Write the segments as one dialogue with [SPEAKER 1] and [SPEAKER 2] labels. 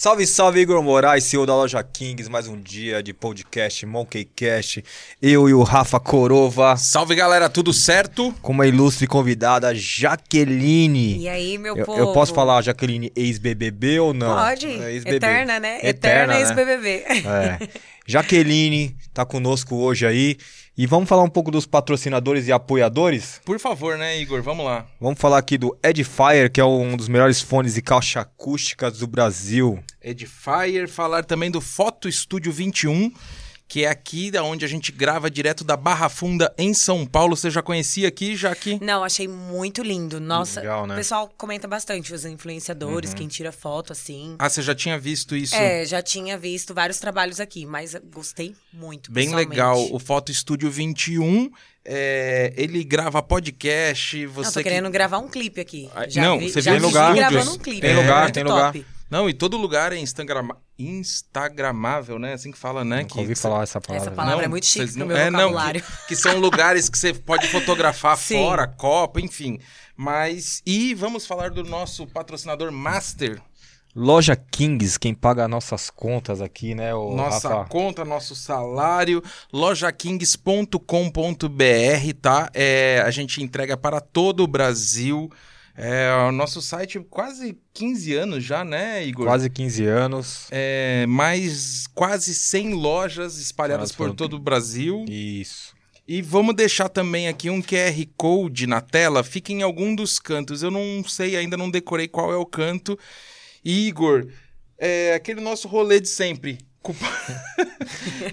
[SPEAKER 1] Salve, salve, Igor Moraes, CEO da loja Kings. Mais um dia de podcast Monkeycast. Eu e o Rafa Corova.
[SPEAKER 2] Salve, galera, tudo certo?
[SPEAKER 1] Com uma ilustre convidada, Jaqueline.
[SPEAKER 3] E aí, meu
[SPEAKER 1] eu,
[SPEAKER 3] povo?
[SPEAKER 1] Eu posso falar Jaqueline ex-BBB ou não?
[SPEAKER 3] Pode.
[SPEAKER 1] É
[SPEAKER 3] Eterna, né?
[SPEAKER 1] Eterna,
[SPEAKER 3] Eterna
[SPEAKER 1] né?
[SPEAKER 3] ex-BBB.
[SPEAKER 1] É. Jaqueline tá conosco hoje aí. E vamos falar um pouco dos patrocinadores e apoiadores?
[SPEAKER 2] Por favor, né, Igor? Vamos lá.
[SPEAKER 1] Vamos falar aqui do Edifier, que é um dos melhores fones e caixa acústicas do Brasil.
[SPEAKER 2] Edifier, falar também do Foto Estúdio 21, que é aqui da onde a gente grava direto da Barra Funda em São Paulo. Você já conhecia aqui, já que
[SPEAKER 3] Não, achei muito lindo. Nossa,
[SPEAKER 1] Legal, né?
[SPEAKER 3] o pessoal comenta bastante, os influenciadores, quem tira foto, assim.
[SPEAKER 2] Ah, você já tinha visto isso?
[SPEAKER 3] É, já tinha visto vários trabalhos aqui, mas gostei muito.
[SPEAKER 2] Bem legal. O Foto Estúdio 21, é, ele grava podcast,
[SPEAKER 3] Não,
[SPEAKER 2] você
[SPEAKER 3] tô
[SPEAKER 2] que-
[SPEAKER 3] querendo gravar um clipe aqui. Já
[SPEAKER 2] não,
[SPEAKER 3] vi,
[SPEAKER 2] você
[SPEAKER 3] já
[SPEAKER 2] vê
[SPEAKER 3] vi
[SPEAKER 1] lugar,
[SPEAKER 3] gravando um clipe.
[SPEAKER 2] Tem
[SPEAKER 3] é
[SPEAKER 2] lugar,
[SPEAKER 3] muito
[SPEAKER 1] tem
[SPEAKER 3] top.
[SPEAKER 2] Não, e todo lugar é Instagram... Instagramável, né? Assim que fala, né?
[SPEAKER 1] Nunca
[SPEAKER 2] que
[SPEAKER 1] ouvi falar essa palavra.
[SPEAKER 3] Essa palavra é muito chique
[SPEAKER 2] vocês
[SPEAKER 3] no
[SPEAKER 2] não-
[SPEAKER 3] meu
[SPEAKER 2] é, não,
[SPEAKER 3] vocabulário.
[SPEAKER 2] que, que são lugares que você pode fotografar fora, Copa, enfim. Mas. E vamos falar do nosso patrocinador Master.
[SPEAKER 1] Loja Kings, quem paga nossas contas aqui, né? O
[SPEAKER 2] nossa
[SPEAKER 1] Rafa?
[SPEAKER 2] conta, nosso salário, lojakings.com.br, tá? É, a gente entrega para todo o Brasil. É, o nosso site quase 15 anos já, né, Igor?
[SPEAKER 1] Quase 15 anos.
[SPEAKER 2] É, mais quase 100 lojas espalhadas por- todo o Brasil.
[SPEAKER 1] Isso.
[SPEAKER 2] E vamos deixar também aqui um QR Code na tela, fica em algum dos cantos. Eu não sei, ainda não decorei qual é o canto. Igor, é aquele nosso rolê de sempre. Cupom,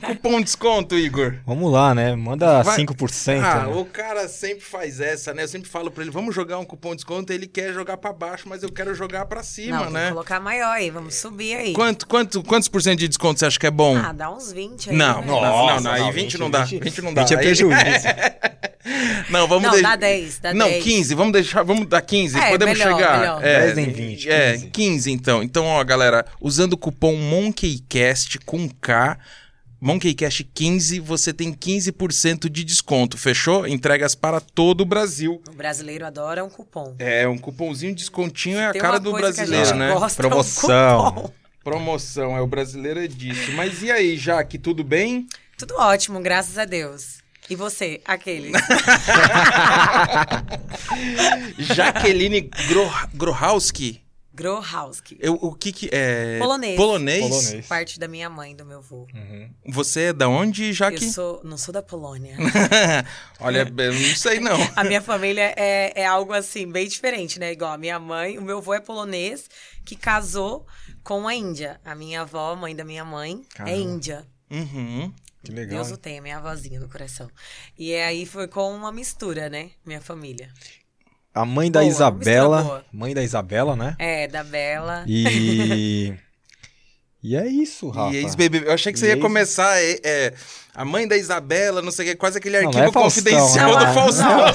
[SPEAKER 2] Cupom desconto, Igor.
[SPEAKER 1] Vamos lá, né? Manda
[SPEAKER 2] Vai-
[SPEAKER 1] 5%.
[SPEAKER 2] Ah,
[SPEAKER 1] né?
[SPEAKER 2] o cara sempre faz essa, né? Eu sempre falo pra ele, vamos jogar um cupom de desconto, ele quer jogar pra baixo, mas eu quero jogar pra cima,
[SPEAKER 3] Não,
[SPEAKER 2] né?
[SPEAKER 3] colocar maior aí, vamos subir aí.
[SPEAKER 2] Quanto, quanto, quantos por cento de desconto você acha que é bom?
[SPEAKER 3] Ah, dá uns 20 aí.
[SPEAKER 2] Não,
[SPEAKER 3] né?
[SPEAKER 2] não,
[SPEAKER 1] Nossa,
[SPEAKER 2] não, não, aí
[SPEAKER 1] não,
[SPEAKER 2] 20,
[SPEAKER 1] 20
[SPEAKER 2] não dá.
[SPEAKER 1] 20
[SPEAKER 2] 20 não dá.
[SPEAKER 1] 20 é
[SPEAKER 2] Aí-
[SPEAKER 1] prejuízo.
[SPEAKER 2] Não, vamos
[SPEAKER 3] Não,
[SPEAKER 2] deixar.
[SPEAKER 3] dá 10, dá
[SPEAKER 2] Não,
[SPEAKER 3] 10.
[SPEAKER 2] 15, vamos deixar, vamos dar 15,
[SPEAKER 3] É,
[SPEAKER 2] podemos
[SPEAKER 3] melhor,
[SPEAKER 2] chegar.
[SPEAKER 3] melhor.
[SPEAKER 2] É,
[SPEAKER 1] 10 nem 20,
[SPEAKER 2] É,
[SPEAKER 1] 15.
[SPEAKER 2] 15 então. Então, ó, galera, usando o cupom MonkeyCast com K, MonkeyCast 15, você tem 15% de desconto, fechou? Entregas para todo o Brasil.
[SPEAKER 3] O brasileiro adora um cupom.
[SPEAKER 2] É, um cupomzinho descontinho é a
[SPEAKER 3] Tem
[SPEAKER 2] cara
[SPEAKER 3] uma
[SPEAKER 2] do
[SPEAKER 3] coisa que a
[SPEAKER 2] brasileiro,
[SPEAKER 3] gente
[SPEAKER 2] né?
[SPEAKER 3] gosta, é um
[SPEAKER 1] Promoção.
[SPEAKER 3] cupom.
[SPEAKER 2] Promoção, é o brasileiro é disso. Mas e aí, Jaque, tudo bem?
[SPEAKER 3] Tudo ótimo, graças a Deus. E você, aquele?
[SPEAKER 2] Jaqueline Gro Grohowski.
[SPEAKER 3] Grohowski.
[SPEAKER 2] Eu, o que que é?
[SPEAKER 3] Polonês.
[SPEAKER 2] Polonês?
[SPEAKER 1] Polonês.
[SPEAKER 3] Parte da minha mãe, do meu avô.
[SPEAKER 1] Uhum.
[SPEAKER 2] Você é da onde, Jaque?
[SPEAKER 3] Eu sou, não sou da Polônia.
[SPEAKER 2] Olha, eu não sei não.
[SPEAKER 3] A minha família é, é algo assim, bem diferente, né? Igual a minha mãe, o meu avô é polonês, que casou com a Índia. A minha avó, mãe da minha mãe, é
[SPEAKER 1] Caramba.
[SPEAKER 3] índia.
[SPEAKER 2] Uhum.
[SPEAKER 1] Que legal.
[SPEAKER 3] Deus o tenha, minha avózinha do coração. E aí foi com uma mistura, né? Minha família.
[SPEAKER 1] A mãe da
[SPEAKER 3] Boa,
[SPEAKER 1] Isabela. Mãe da Isabela, né?
[SPEAKER 3] É, da Bela.
[SPEAKER 1] E. e é isso, Rafa.
[SPEAKER 2] E ex-BBB. Eu achei que você
[SPEAKER 1] E
[SPEAKER 2] ia
[SPEAKER 1] ex-
[SPEAKER 2] começar. é, é, a mãe da Isabela, não sei o que, quase aquele
[SPEAKER 1] Não,
[SPEAKER 2] arquivo
[SPEAKER 1] não é Faustão,
[SPEAKER 2] confidencial
[SPEAKER 3] né?
[SPEAKER 2] do
[SPEAKER 3] Não,
[SPEAKER 2] Faustão.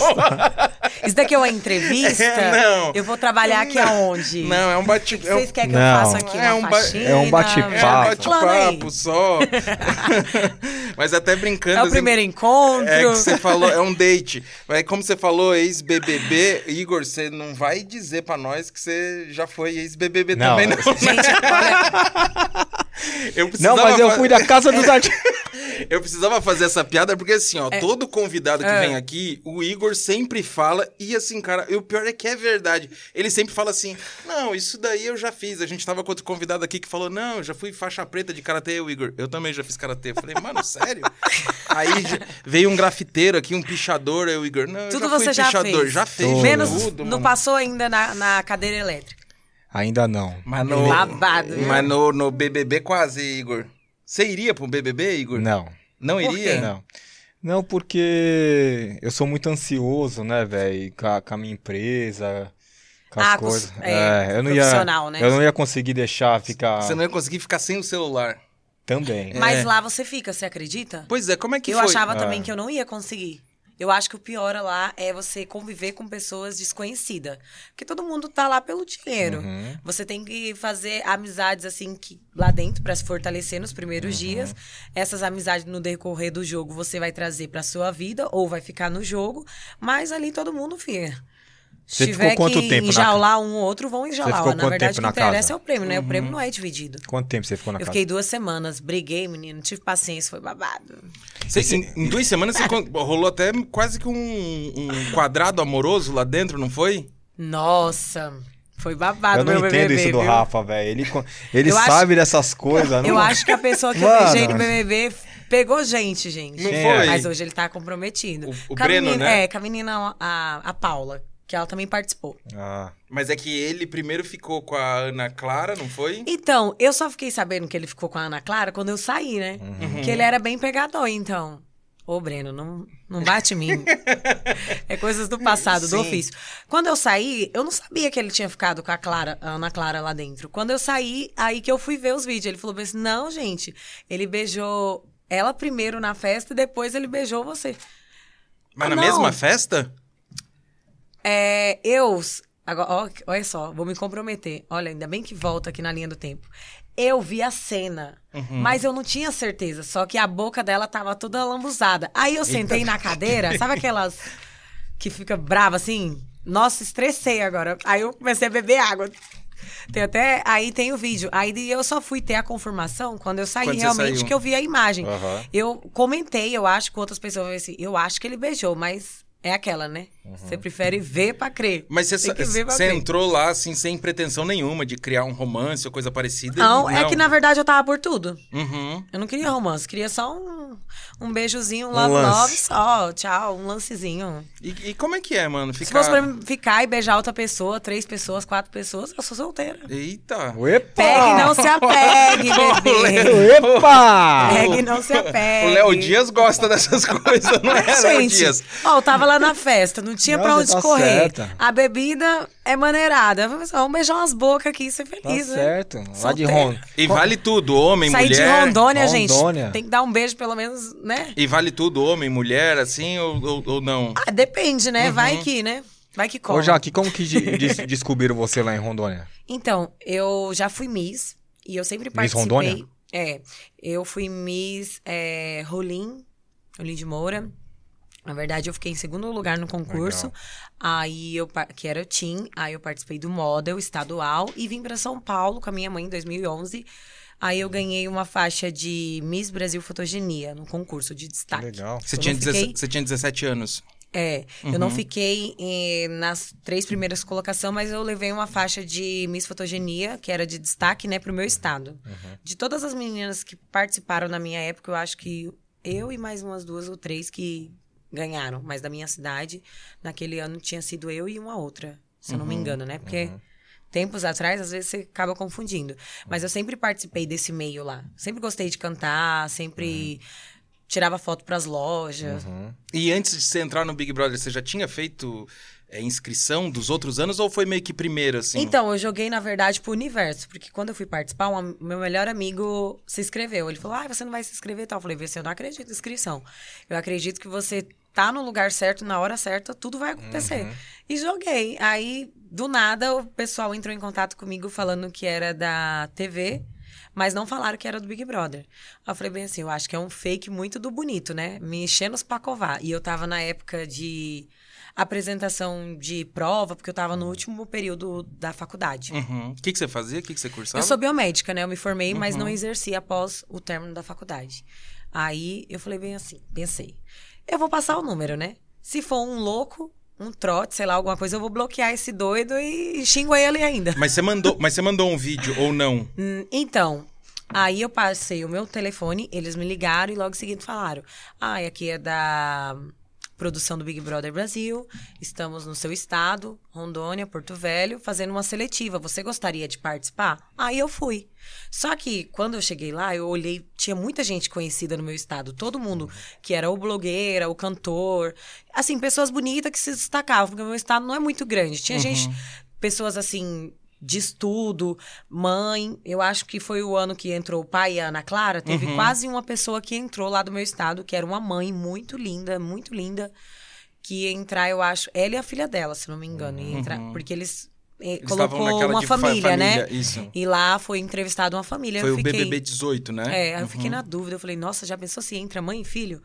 [SPEAKER 3] Isso daqui é uma entrevista?
[SPEAKER 2] É, não.
[SPEAKER 3] Eu vou trabalhar aqui aonde?
[SPEAKER 2] Não, é um bate...
[SPEAKER 3] O que
[SPEAKER 2] é
[SPEAKER 3] vocês querem que
[SPEAKER 1] Não.
[SPEAKER 3] eu faça aqui?
[SPEAKER 2] É um ba-
[SPEAKER 1] é um bate-papo.
[SPEAKER 2] É um bate-papo só. Mas até brincando.
[SPEAKER 3] É o
[SPEAKER 2] assim,
[SPEAKER 3] primeiro encontro.
[SPEAKER 2] É que você falou, é um date. Mas como você falou ex-BBB, Igor, você não vai dizer pra nós que você já foi ex-BBB
[SPEAKER 1] Não,
[SPEAKER 2] também, não.
[SPEAKER 3] Gente, olha,
[SPEAKER 2] Eu
[SPEAKER 1] Não, mas eu fui da casa dos artistas.
[SPEAKER 2] Eu precisava fazer essa piada porque, assim, ó, todo convidado que
[SPEAKER 3] É.
[SPEAKER 2] vem aqui, o Igor sempre fala, e assim, cara, e o pior é que é verdade. Ele sempre fala assim: não, isso daí eu já fiz. A gente tava com outro convidado aqui que falou: não, eu já fui faixa preta de karatê, o Igor. Eu também já fiz karatê. Eu falei, mano, sério? Aí veio um grafiteiro aqui, um pichador, aí o Igor, não, eu
[SPEAKER 3] tudo
[SPEAKER 2] já fui
[SPEAKER 3] você já
[SPEAKER 2] pichador.
[SPEAKER 3] fez.
[SPEAKER 2] Já fez,
[SPEAKER 1] Tudo.
[SPEAKER 3] Menos
[SPEAKER 2] tudo,
[SPEAKER 3] não
[SPEAKER 2] mano.
[SPEAKER 3] passou ainda na, na cadeira elétrica.
[SPEAKER 1] Ainda não.
[SPEAKER 2] Mas no,
[SPEAKER 3] Babado,
[SPEAKER 2] mas no, no BBB quase, Igor. Você iria pro BBB, Igor?
[SPEAKER 1] Não.
[SPEAKER 2] Não
[SPEAKER 3] Por
[SPEAKER 2] iria?
[SPEAKER 3] quê?
[SPEAKER 1] Não. Não, porque eu sou muito ansioso, né, velho? Com, a- com a minha empresa, com as
[SPEAKER 3] Ah, com os-
[SPEAKER 1] coisas.
[SPEAKER 3] é,
[SPEAKER 1] eu não ia,
[SPEAKER 3] né?
[SPEAKER 1] eu não ia conseguir deixar ficar
[SPEAKER 2] Você não ia conseguir ficar sem o celular.
[SPEAKER 1] também.
[SPEAKER 3] Mas
[SPEAKER 2] É.
[SPEAKER 3] lá você fica, você acredita?
[SPEAKER 2] Pois é, como é que
[SPEAKER 3] eu
[SPEAKER 2] foi?
[SPEAKER 3] achava
[SPEAKER 1] É.
[SPEAKER 3] também que eu não ia conseguir. Eu acho que o pior lá é você conviver com pessoas desconhecidas. Porque todo mundo tá lá pelo dinheiro.
[SPEAKER 1] Uhum.
[SPEAKER 3] Você tem que fazer amizades assim que lá dentro para se fortalecer nos primeiros dias. Essas amizades no decorrer do jogo você vai trazer para sua vida ou vai ficar no jogo, mas ali todo mundo fica.
[SPEAKER 1] Você
[SPEAKER 3] Se tiver
[SPEAKER 1] ficou quanto
[SPEAKER 3] que
[SPEAKER 1] tempo na
[SPEAKER 3] enjaular um ou outro, vão enjaular.
[SPEAKER 1] ficou
[SPEAKER 3] Na
[SPEAKER 1] quanto
[SPEAKER 3] verdade,
[SPEAKER 1] tempo
[SPEAKER 3] o
[SPEAKER 1] na
[SPEAKER 3] que interessa
[SPEAKER 1] casa?
[SPEAKER 3] é o prêmio, né? O
[SPEAKER 2] Uhum.
[SPEAKER 3] prêmio não é dividido.
[SPEAKER 1] Quanto tempo você ficou na
[SPEAKER 3] Eu
[SPEAKER 1] casa?
[SPEAKER 3] fiquei duas semanas, briguei, menino, tive paciência, foi babado.
[SPEAKER 2] Você- em, em duas semanas você rolou até quase que um, um quadrado amoroso lá dentro, não foi?
[SPEAKER 3] Nossa, foi babado
[SPEAKER 1] Eu não
[SPEAKER 3] meu
[SPEAKER 1] entendo
[SPEAKER 3] BBB,
[SPEAKER 1] isso do
[SPEAKER 3] viu?
[SPEAKER 1] Rafa, velho. Ele, ele
[SPEAKER 3] Eu acho-
[SPEAKER 1] sabe dessas coisas, não?
[SPEAKER 3] Eu acho que a pessoa que eu beijei no BBB pegou gente, gente.
[SPEAKER 2] Não foi?
[SPEAKER 3] Mas hoje ele tá comprometido.
[SPEAKER 2] O- o Breno,
[SPEAKER 3] menina-
[SPEAKER 2] né?
[SPEAKER 3] É, com a menina, a, a Paula, que ela também participou.
[SPEAKER 1] Ah,
[SPEAKER 2] Mas é que ele primeiro ficou com a Ana Clara, não foi?
[SPEAKER 3] Então, eu só fiquei sabendo que ele ficou com a Ana Clara quando eu saí, né?
[SPEAKER 1] Uhum.
[SPEAKER 3] Que ele era bem pegador, então. Ô, Breno, não, não bate em mim. é coisas do passado, do
[SPEAKER 2] Sim.
[SPEAKER 3] ofício. Quando eu saí, eu não sabia que ele tinha ficado com a Clara, a Ana Clara lá dentro. Quando eu saí, aí que eu fui ver os vídeos. Ele falou assim: não, gente, ele beijou ela primeiro na festa e depois ele beijou você.
[SPEAKER 2] Mas
[SPEAKER 3] Ah,
[SPEAKER 2] na
[SPEAKER 3] não.
[SPEAKER 2] mesma festa?
[SPEAKER 3] É, eu. Agora, ó, olha só, vou me comprometer. Olha, ainda bem que volta aqui na linha do tempo. Eu vi a cena, mas eu não tinha certeza. Só que a boca dela tava toda lambuzada. Aí eu sentei na cadeira, sabe aquelas que fica brava assim? Nossa, estressei agora. Aí eu comecei a beber água. Tem até. Aí tem o vídeo. Aí eu só fui ter a confirmação quando eu saí
[SPEAKER 2] Quando
[SPEAKER 3] realmente
[SPEAKER 2] saiu.
[SPEAKER 3] que eu vi a imagem.
[SPEAKER 1] Aham.
[SPEAKER 3] Eu comentei, eu acho, com outras pessoas. eu Assim, eu acho que ele beijou, mas é aquela, né? Você prefere ver pra crer.
[SPEAKER 2] Mas você,
[SPEAKER 3] Tem que ver pra
[SPEAKER 2] você
[SPEAKER 3] crer.
[SPEAKER 2] entrou lá, assim, sem pretensão nenhuma de criar um romance ou coisa parecida?
[SPEAKER 3] Não, é que na verdade eu tava por tudo.
[SPEAKER 2] Uhum.
[SPEAKER 3] Eu não queria romance, queria só um, um beijozinho, um love
[SPEAKER 1] lance.
[SPEAKER 3] love só, tchau, um lancezinho.
[SPEAKER 2] E, e como é que é, mano?
[SPEAKER 3] Se
[SPEAKER 2] Ficar...
[SPEAKER 3] fosse pra mim ficar e beijar outra pessoa, três pessoas, quatro pessoas, eu sou solteira.
[SPEAKER 2] Eita!
[SPEAKER 1] Epa!
[SPEAKER 3] Pegue, não se apegue, bebê.
[SPEAKER 1] Epa!
[SPEAKER 3] Pegue, não se apegue.
[SPEAKER 2] O Léo Dias gosta dessas coisas, não é, Léo Dias?
[SPEAKER 3] ó, eu tava lá na festa, não tinha
[SPEAKER 1] Não,
[SPEAKER 3] pra onde
[SPEAKER 1] tá
[SPEAKER 3] correr.
[SPEAKER 1] certa.
[SPEAKER 3] A bebida é maneirada. Vamos beijar umas bocas aqui e ser
[SPEAKER 1] Tá
[SPEAKER 3] feliz, né?
[SPEAKER 1] certo. Lá de
[SPEAKER 3] Solteira.
[SPEAKER 1] Ron...
[SPEAKER 2] E vale tudo, homem,
[SPEAKER 3] Sair de
[SPEAKER 2] mulher.
[SPEAKER 3] Rondônia, gente,
[SPEAKER 1] Rondônia.
[SPEAKER 3] tem que dar um beijo pelo menos, né?
[SPEAKER 2] E vale tudo, homem, mulher, assim, ou, ou, ou não?
[SPEAKER 3] Ah, depende, né? Vai
[SPEAKER 2] Uhum.
[SPEAKER 3] que, né? Vai que cola.
[SPEAKER 1] Ô, Jaque, como que de- des- descobriram você lá em Rondônia?
[SPEAKER 3] Então, eu já fui Miss e eu sempre
[SPEAKER 1] Miss
[SPEAKER 3] participei.
[SPEAKER 1] Rondônia?
[SPEAKER 3] É, eu fui Miss é, Rolim, Rolim de Moura. Na verdade, eu fiquei em segundo lugar no concurso.
[SPEAKER 1] Legal.
[SPEAKER 3] Aí eu que era o Team, aí eu participei do Model estadual e vim para São Paulo com a minha mãe em 2011. Aí eu ganhei uma faixa de Miss Brasil Fotogenia no concurso de destaque.
[SPEAKER 1] Legal.
[SPEAKER 2] Você
[SPEAKER 3] Eu
[SPEAKER 2] tinha,
[SPEAKER 3] não
[SPEAKER 2] 17,
[SPEAKER 3] fiquei-
[SPEAKER 2] você tinha 17 anos.
[SPEAKER 3] É, eu não fiquei eh, nas três primeiras colocações, mas eu levei uma faixa de Miss Fotogenia, que era de destaque, né, pro meu estado. De todas as meninas que participaram na minha época, eu acho que eu e mais umas duas ou três que ganharam, mas da minha cidade, naquele ano tinha sido eu e uma outra, se eu não me engano, né? Porque tempos atrás, às vezes você acaba confundindo. Mas eu sempre participei desse meio lá. Sempre gostei de cantar, sempre tirava foto pras lojas.
[SPEAKER 2] E antes de você entrar no Big Brother, você já tinha feito é, inscrição dos outros anos ou foi meio que primeiro, assim?
[SPEAKER 3] Então, eu joguei, na verdade, pro universo. Porque quando eu fui participar, um meu melhor amigo se inscreveu. Ele falou, ah, você não vai se inscrever e tal. Eu falei, você eu não acredito em inscrição. Eu acredito que você tá no lugar certo, na hora certa, tudo vai acontecer. E joguei. Aí, do nada, o pessoal entrou em contato comigo falando que era da TV. Mas não falaram que era do Big Brother. Eu falei bem assim, eu acho que é um fake muito do bonito, né? Me enchendo os pacovar. E eu tava na época de apresentação de prova, porque eu tava no último período da faculdade.
[SPEAKER 2] Uhum. O que, que você fazia? O que, que você cursava?
[SPEAKER 3] Eu sou biomédica, né? Eu me formei, mas não exerci após o término da faculdade. Aí eu falei bem assim, pensei, eu vou passar o número, né? Se for um louco, um trote, sei lá, alguma coisa, eu vou bloquear esse doido e xingo ele ainda.
[SPEAKER 2] Mas você mandou, mas você mandou um vídeo ou não?
[SPEAKER 3] Hum, Então, aí eu passei o meu telefone, eles me ligaram e logo em seguida falaram: Ah, aqui é da produção do Big Brother Brasil, estamos no seu estado, Rondônia, Porto Velho, fazendo uma seletiva. Você gostaria de participar? Aí eu fui. Só que quando eu cheguei lá, eu olhei, tinha muita gente conhecida no meu estado, todo mundo que era o blogueira, o cantor, assim, pessoas bonitas que se destacavam, porque o meu estado não é muito grande. Tinha gente, pessoas assim, de estudo, mãe. Eu acho que foi o ano que entrou o pai e a Ana Clara. Teve quase uma pessoa que entrou lá do meu estado, que era uma mãe muito linda, muito linda. Que ia entrar, eu acho, ela e a filha dela, se não me engano. Ia entrar, porque eles, eh,
[SPEAKER 2] Eles
[SPEAKER 3] colocou uma
[SPEAKER 2] de fa-
[SPEAKER 3] família, né?
[SPEAKER 2] família, isso.
[SPEAKER 3] E lá foi entrevistado uma família.
[SPEAKER 2] Foi
[SPEAKER 3] eu
[SPEAKER 2] o
[SPEAKER 3] fiquei...
[SPEAKER 2] BBB 18, né?
[SPEAKER 3] É, aí eu fiquei na dúvida. Eu falei, nossa, já pensou se entra mãe e filho?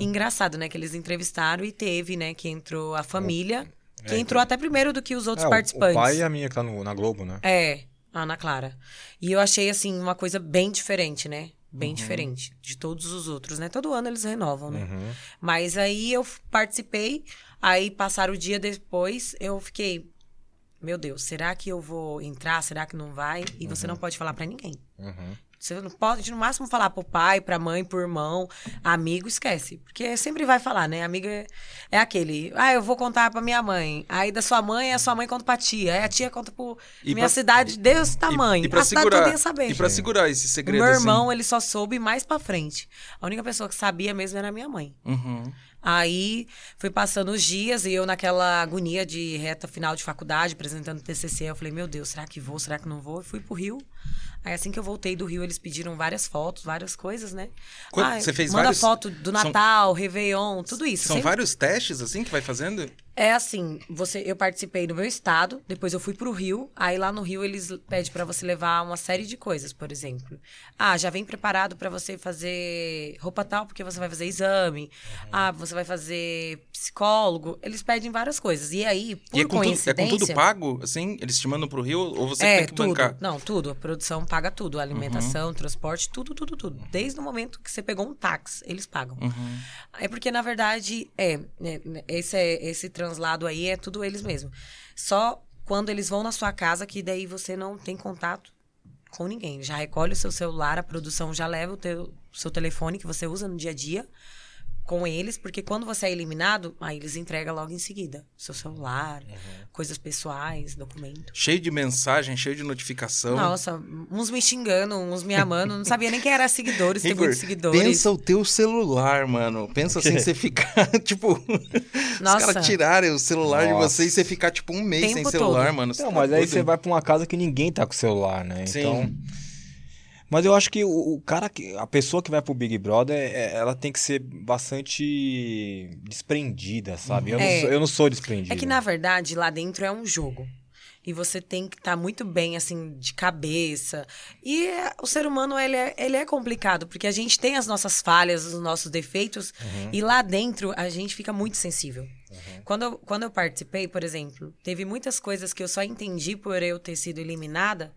[SPEAKER 3] Engraçado, né? Que eles entrevistaram e teve, né? Que entrou a família. Que
[SPEAKER 1] É,
[SPEAKER 3] entrou até primeiro do que os outros
[SPEAKER 1] É,
[SPEAKER 3] participantes.
[SPEAKER 1] O pai e a minha que tá no- na Globo, né?
[SPEAKER 3] É, a Ana Clara. E eu achei, assim, uma coisa bem diferente, né?
[SPEAKER 1] Uhum.
[SPEAKER 3] Bem diferente de todos os outros, né? Todo ano eles renovam, né?
[SPEAKER 1] Uhum.
[SPEAKER 3] Mas aí eu participei, aí passaram o dia depois, eu fiquei, meu Deus, será que eu vou entrar? Será que não vai? E você não pode falar pra ninguém.
[SPEAKER 1] Uhum.
[SPEAKER 3] Você não pode, no máximo, falar pro pai, pra mãe, pro irmão, amigo, esquece. Porque sempre vai falar, né? Amigo é, é aquele. Ah, eu vou contar pra minha mãe. Aí da sua mãe, a sua mãe conta pra tia. Aí a tia conta pro.
[SPEAKER 2] E
[SPEAKER 3] minha
[SPEAKER 2] pra-
[SPEAKER 3] cidade, Deus tamanho.
[SPEAKER 2] E, e pra
[SPEAKER 3] a cidade
[SPEAKER 2] segurar,
[SPEAKER 3] ia saber.
[SPEAKER 2] e pra segurar esse
[SPEAKER 3] O
[SPEAKER 2] segredo
[SPEAKER 3] meu
[SPEAKER 2] assim.
[SPEAKER 3] irmão, ele só soube mais pra frente. A única pessoa que sabia mesmo era a minha mãe.
[SPEAKER 2] Uhum.
[SPEAKER 3] Aí fui passando os dias e eu naquela agonia de reta final de faculdade, apresentando TCC, eu falei, meu Deus, será que vou, será que não vou? E fui pro Rio. Aí assim que eu voltei do Rio, eles pediram várias fotos, várias coisas, né?
[SPEAKER 2] Quando-
[SPEAKER 3] Ah,
[SPEAKER 2] você fez
[SPEAKER 3] manda
[SPEAKER 2] vários-
[SPEAKER 3] foto do
[SPEAKER 2] são-
[SPEAKER 3] Natal, Réveillon, tudo isso.
[SPEAKER 2] São
[SPEAKER 3] Sempre-
[SPEAKER 2] vários testes assim que vai fazendo?
[SPEAKER 3] É assim, você, eu participei do meu estado, depois eu fui pro Rio, aí lá no Rio eles pedem pra você levar uma série de coisas, por exemplo. Ah, já vem preparado pra você fazer roupa tal, porque você vai fazer exame.
[SPEAKER 2] Uhum.
[SPEAKER 3] Ah, você vai fazer psicólogo. Eles pedem várias coisas. E aí, por
[SPEAKER 2] e é tudo, é
[SPEAKER 3] coincidência...
[SPEAKER 2] com tudo pago, assim? Eles te mandam pro Rio ou você
[SPEAKER 3] É,
[SPEAKER 2] tem que
[SPEAKER 3] tudo.
[SPEAKER 2] bancar?
[SPEAKER 3] Não, tudo. A produção paga tudo. Alimentação,
[SPEAKER 2] Uhum.
[SPEAKER 3] transporte, tudo, tudo, tudo. Desde o momento que você pegou um táxi, eles pagam.
[SPEAKER 2] Uhum.
[SPEAKER 3] É porque, na verdade, é, né, esse, é- esse translado aí é tudo eles mesmos. Só quando eles vão na sua casa que daí você não tem contato com ninguém. Já recolhe o seu celular, a produção já leva o teu, seu telefone que você usa no dia a dia com eles, porque quando você é eliminado, aí eles entregam logo em seguida. Seu celular, coisas pessoais, documento.
[SPEAKER 2] Cheio de mensagem, cheio de notificação.
[SPEAKER 3] Nossa, uns me xingando, uns me amando. Não sabia nem quem era seguidores, tem muitos seguidores.
[SPEAKER 2] pensa o teu celular, mano. Pensa assim, você ficar, tipo... Os
[SPEAKER 3] Nossa.
[SPEAKER 2] caras tirarem o celular de
[SPEAKER 1] Nossa.
[SPEAKER 2] você e você ficar, tipo, um mês sem
[SPEAKER 3] Tempo
[SPEAKER 2] celular,
[SPEAKER 3] todo.
[SPEAKER 2] mano.
[SPEAKER 1] Então,
[SPEAKER 2] tá
[SPEAKER 1] mas aí você vai pra uma casa que ninguém tá com o celular, né?
[SPEAKER 2] Sim.
[SPEAKER 1] Então. Mas eu acho que o, o cara, que, a pessoa que vai pro Big Brother, é- ela tem que ser bastante desprendida, sabe? Eu, não
[SPEAKER 3] É.
[SPEAKER 1] sou, eu não sou desprendido.
[SPEAKER 3] É que, na verdade, lá dentro é um jogo. E você tem que estar muito bem, assim, de cabeça. E é- o ser humano, ele é, ele é complicado, porque a gente tem as nossas falhas, os nossos defeitos, e lá dentro a gente fica muito sensível. Quando, eu, quando eu participei, por exemplo, teve muitas coisas que eu só entendi por eu ter sido eliminada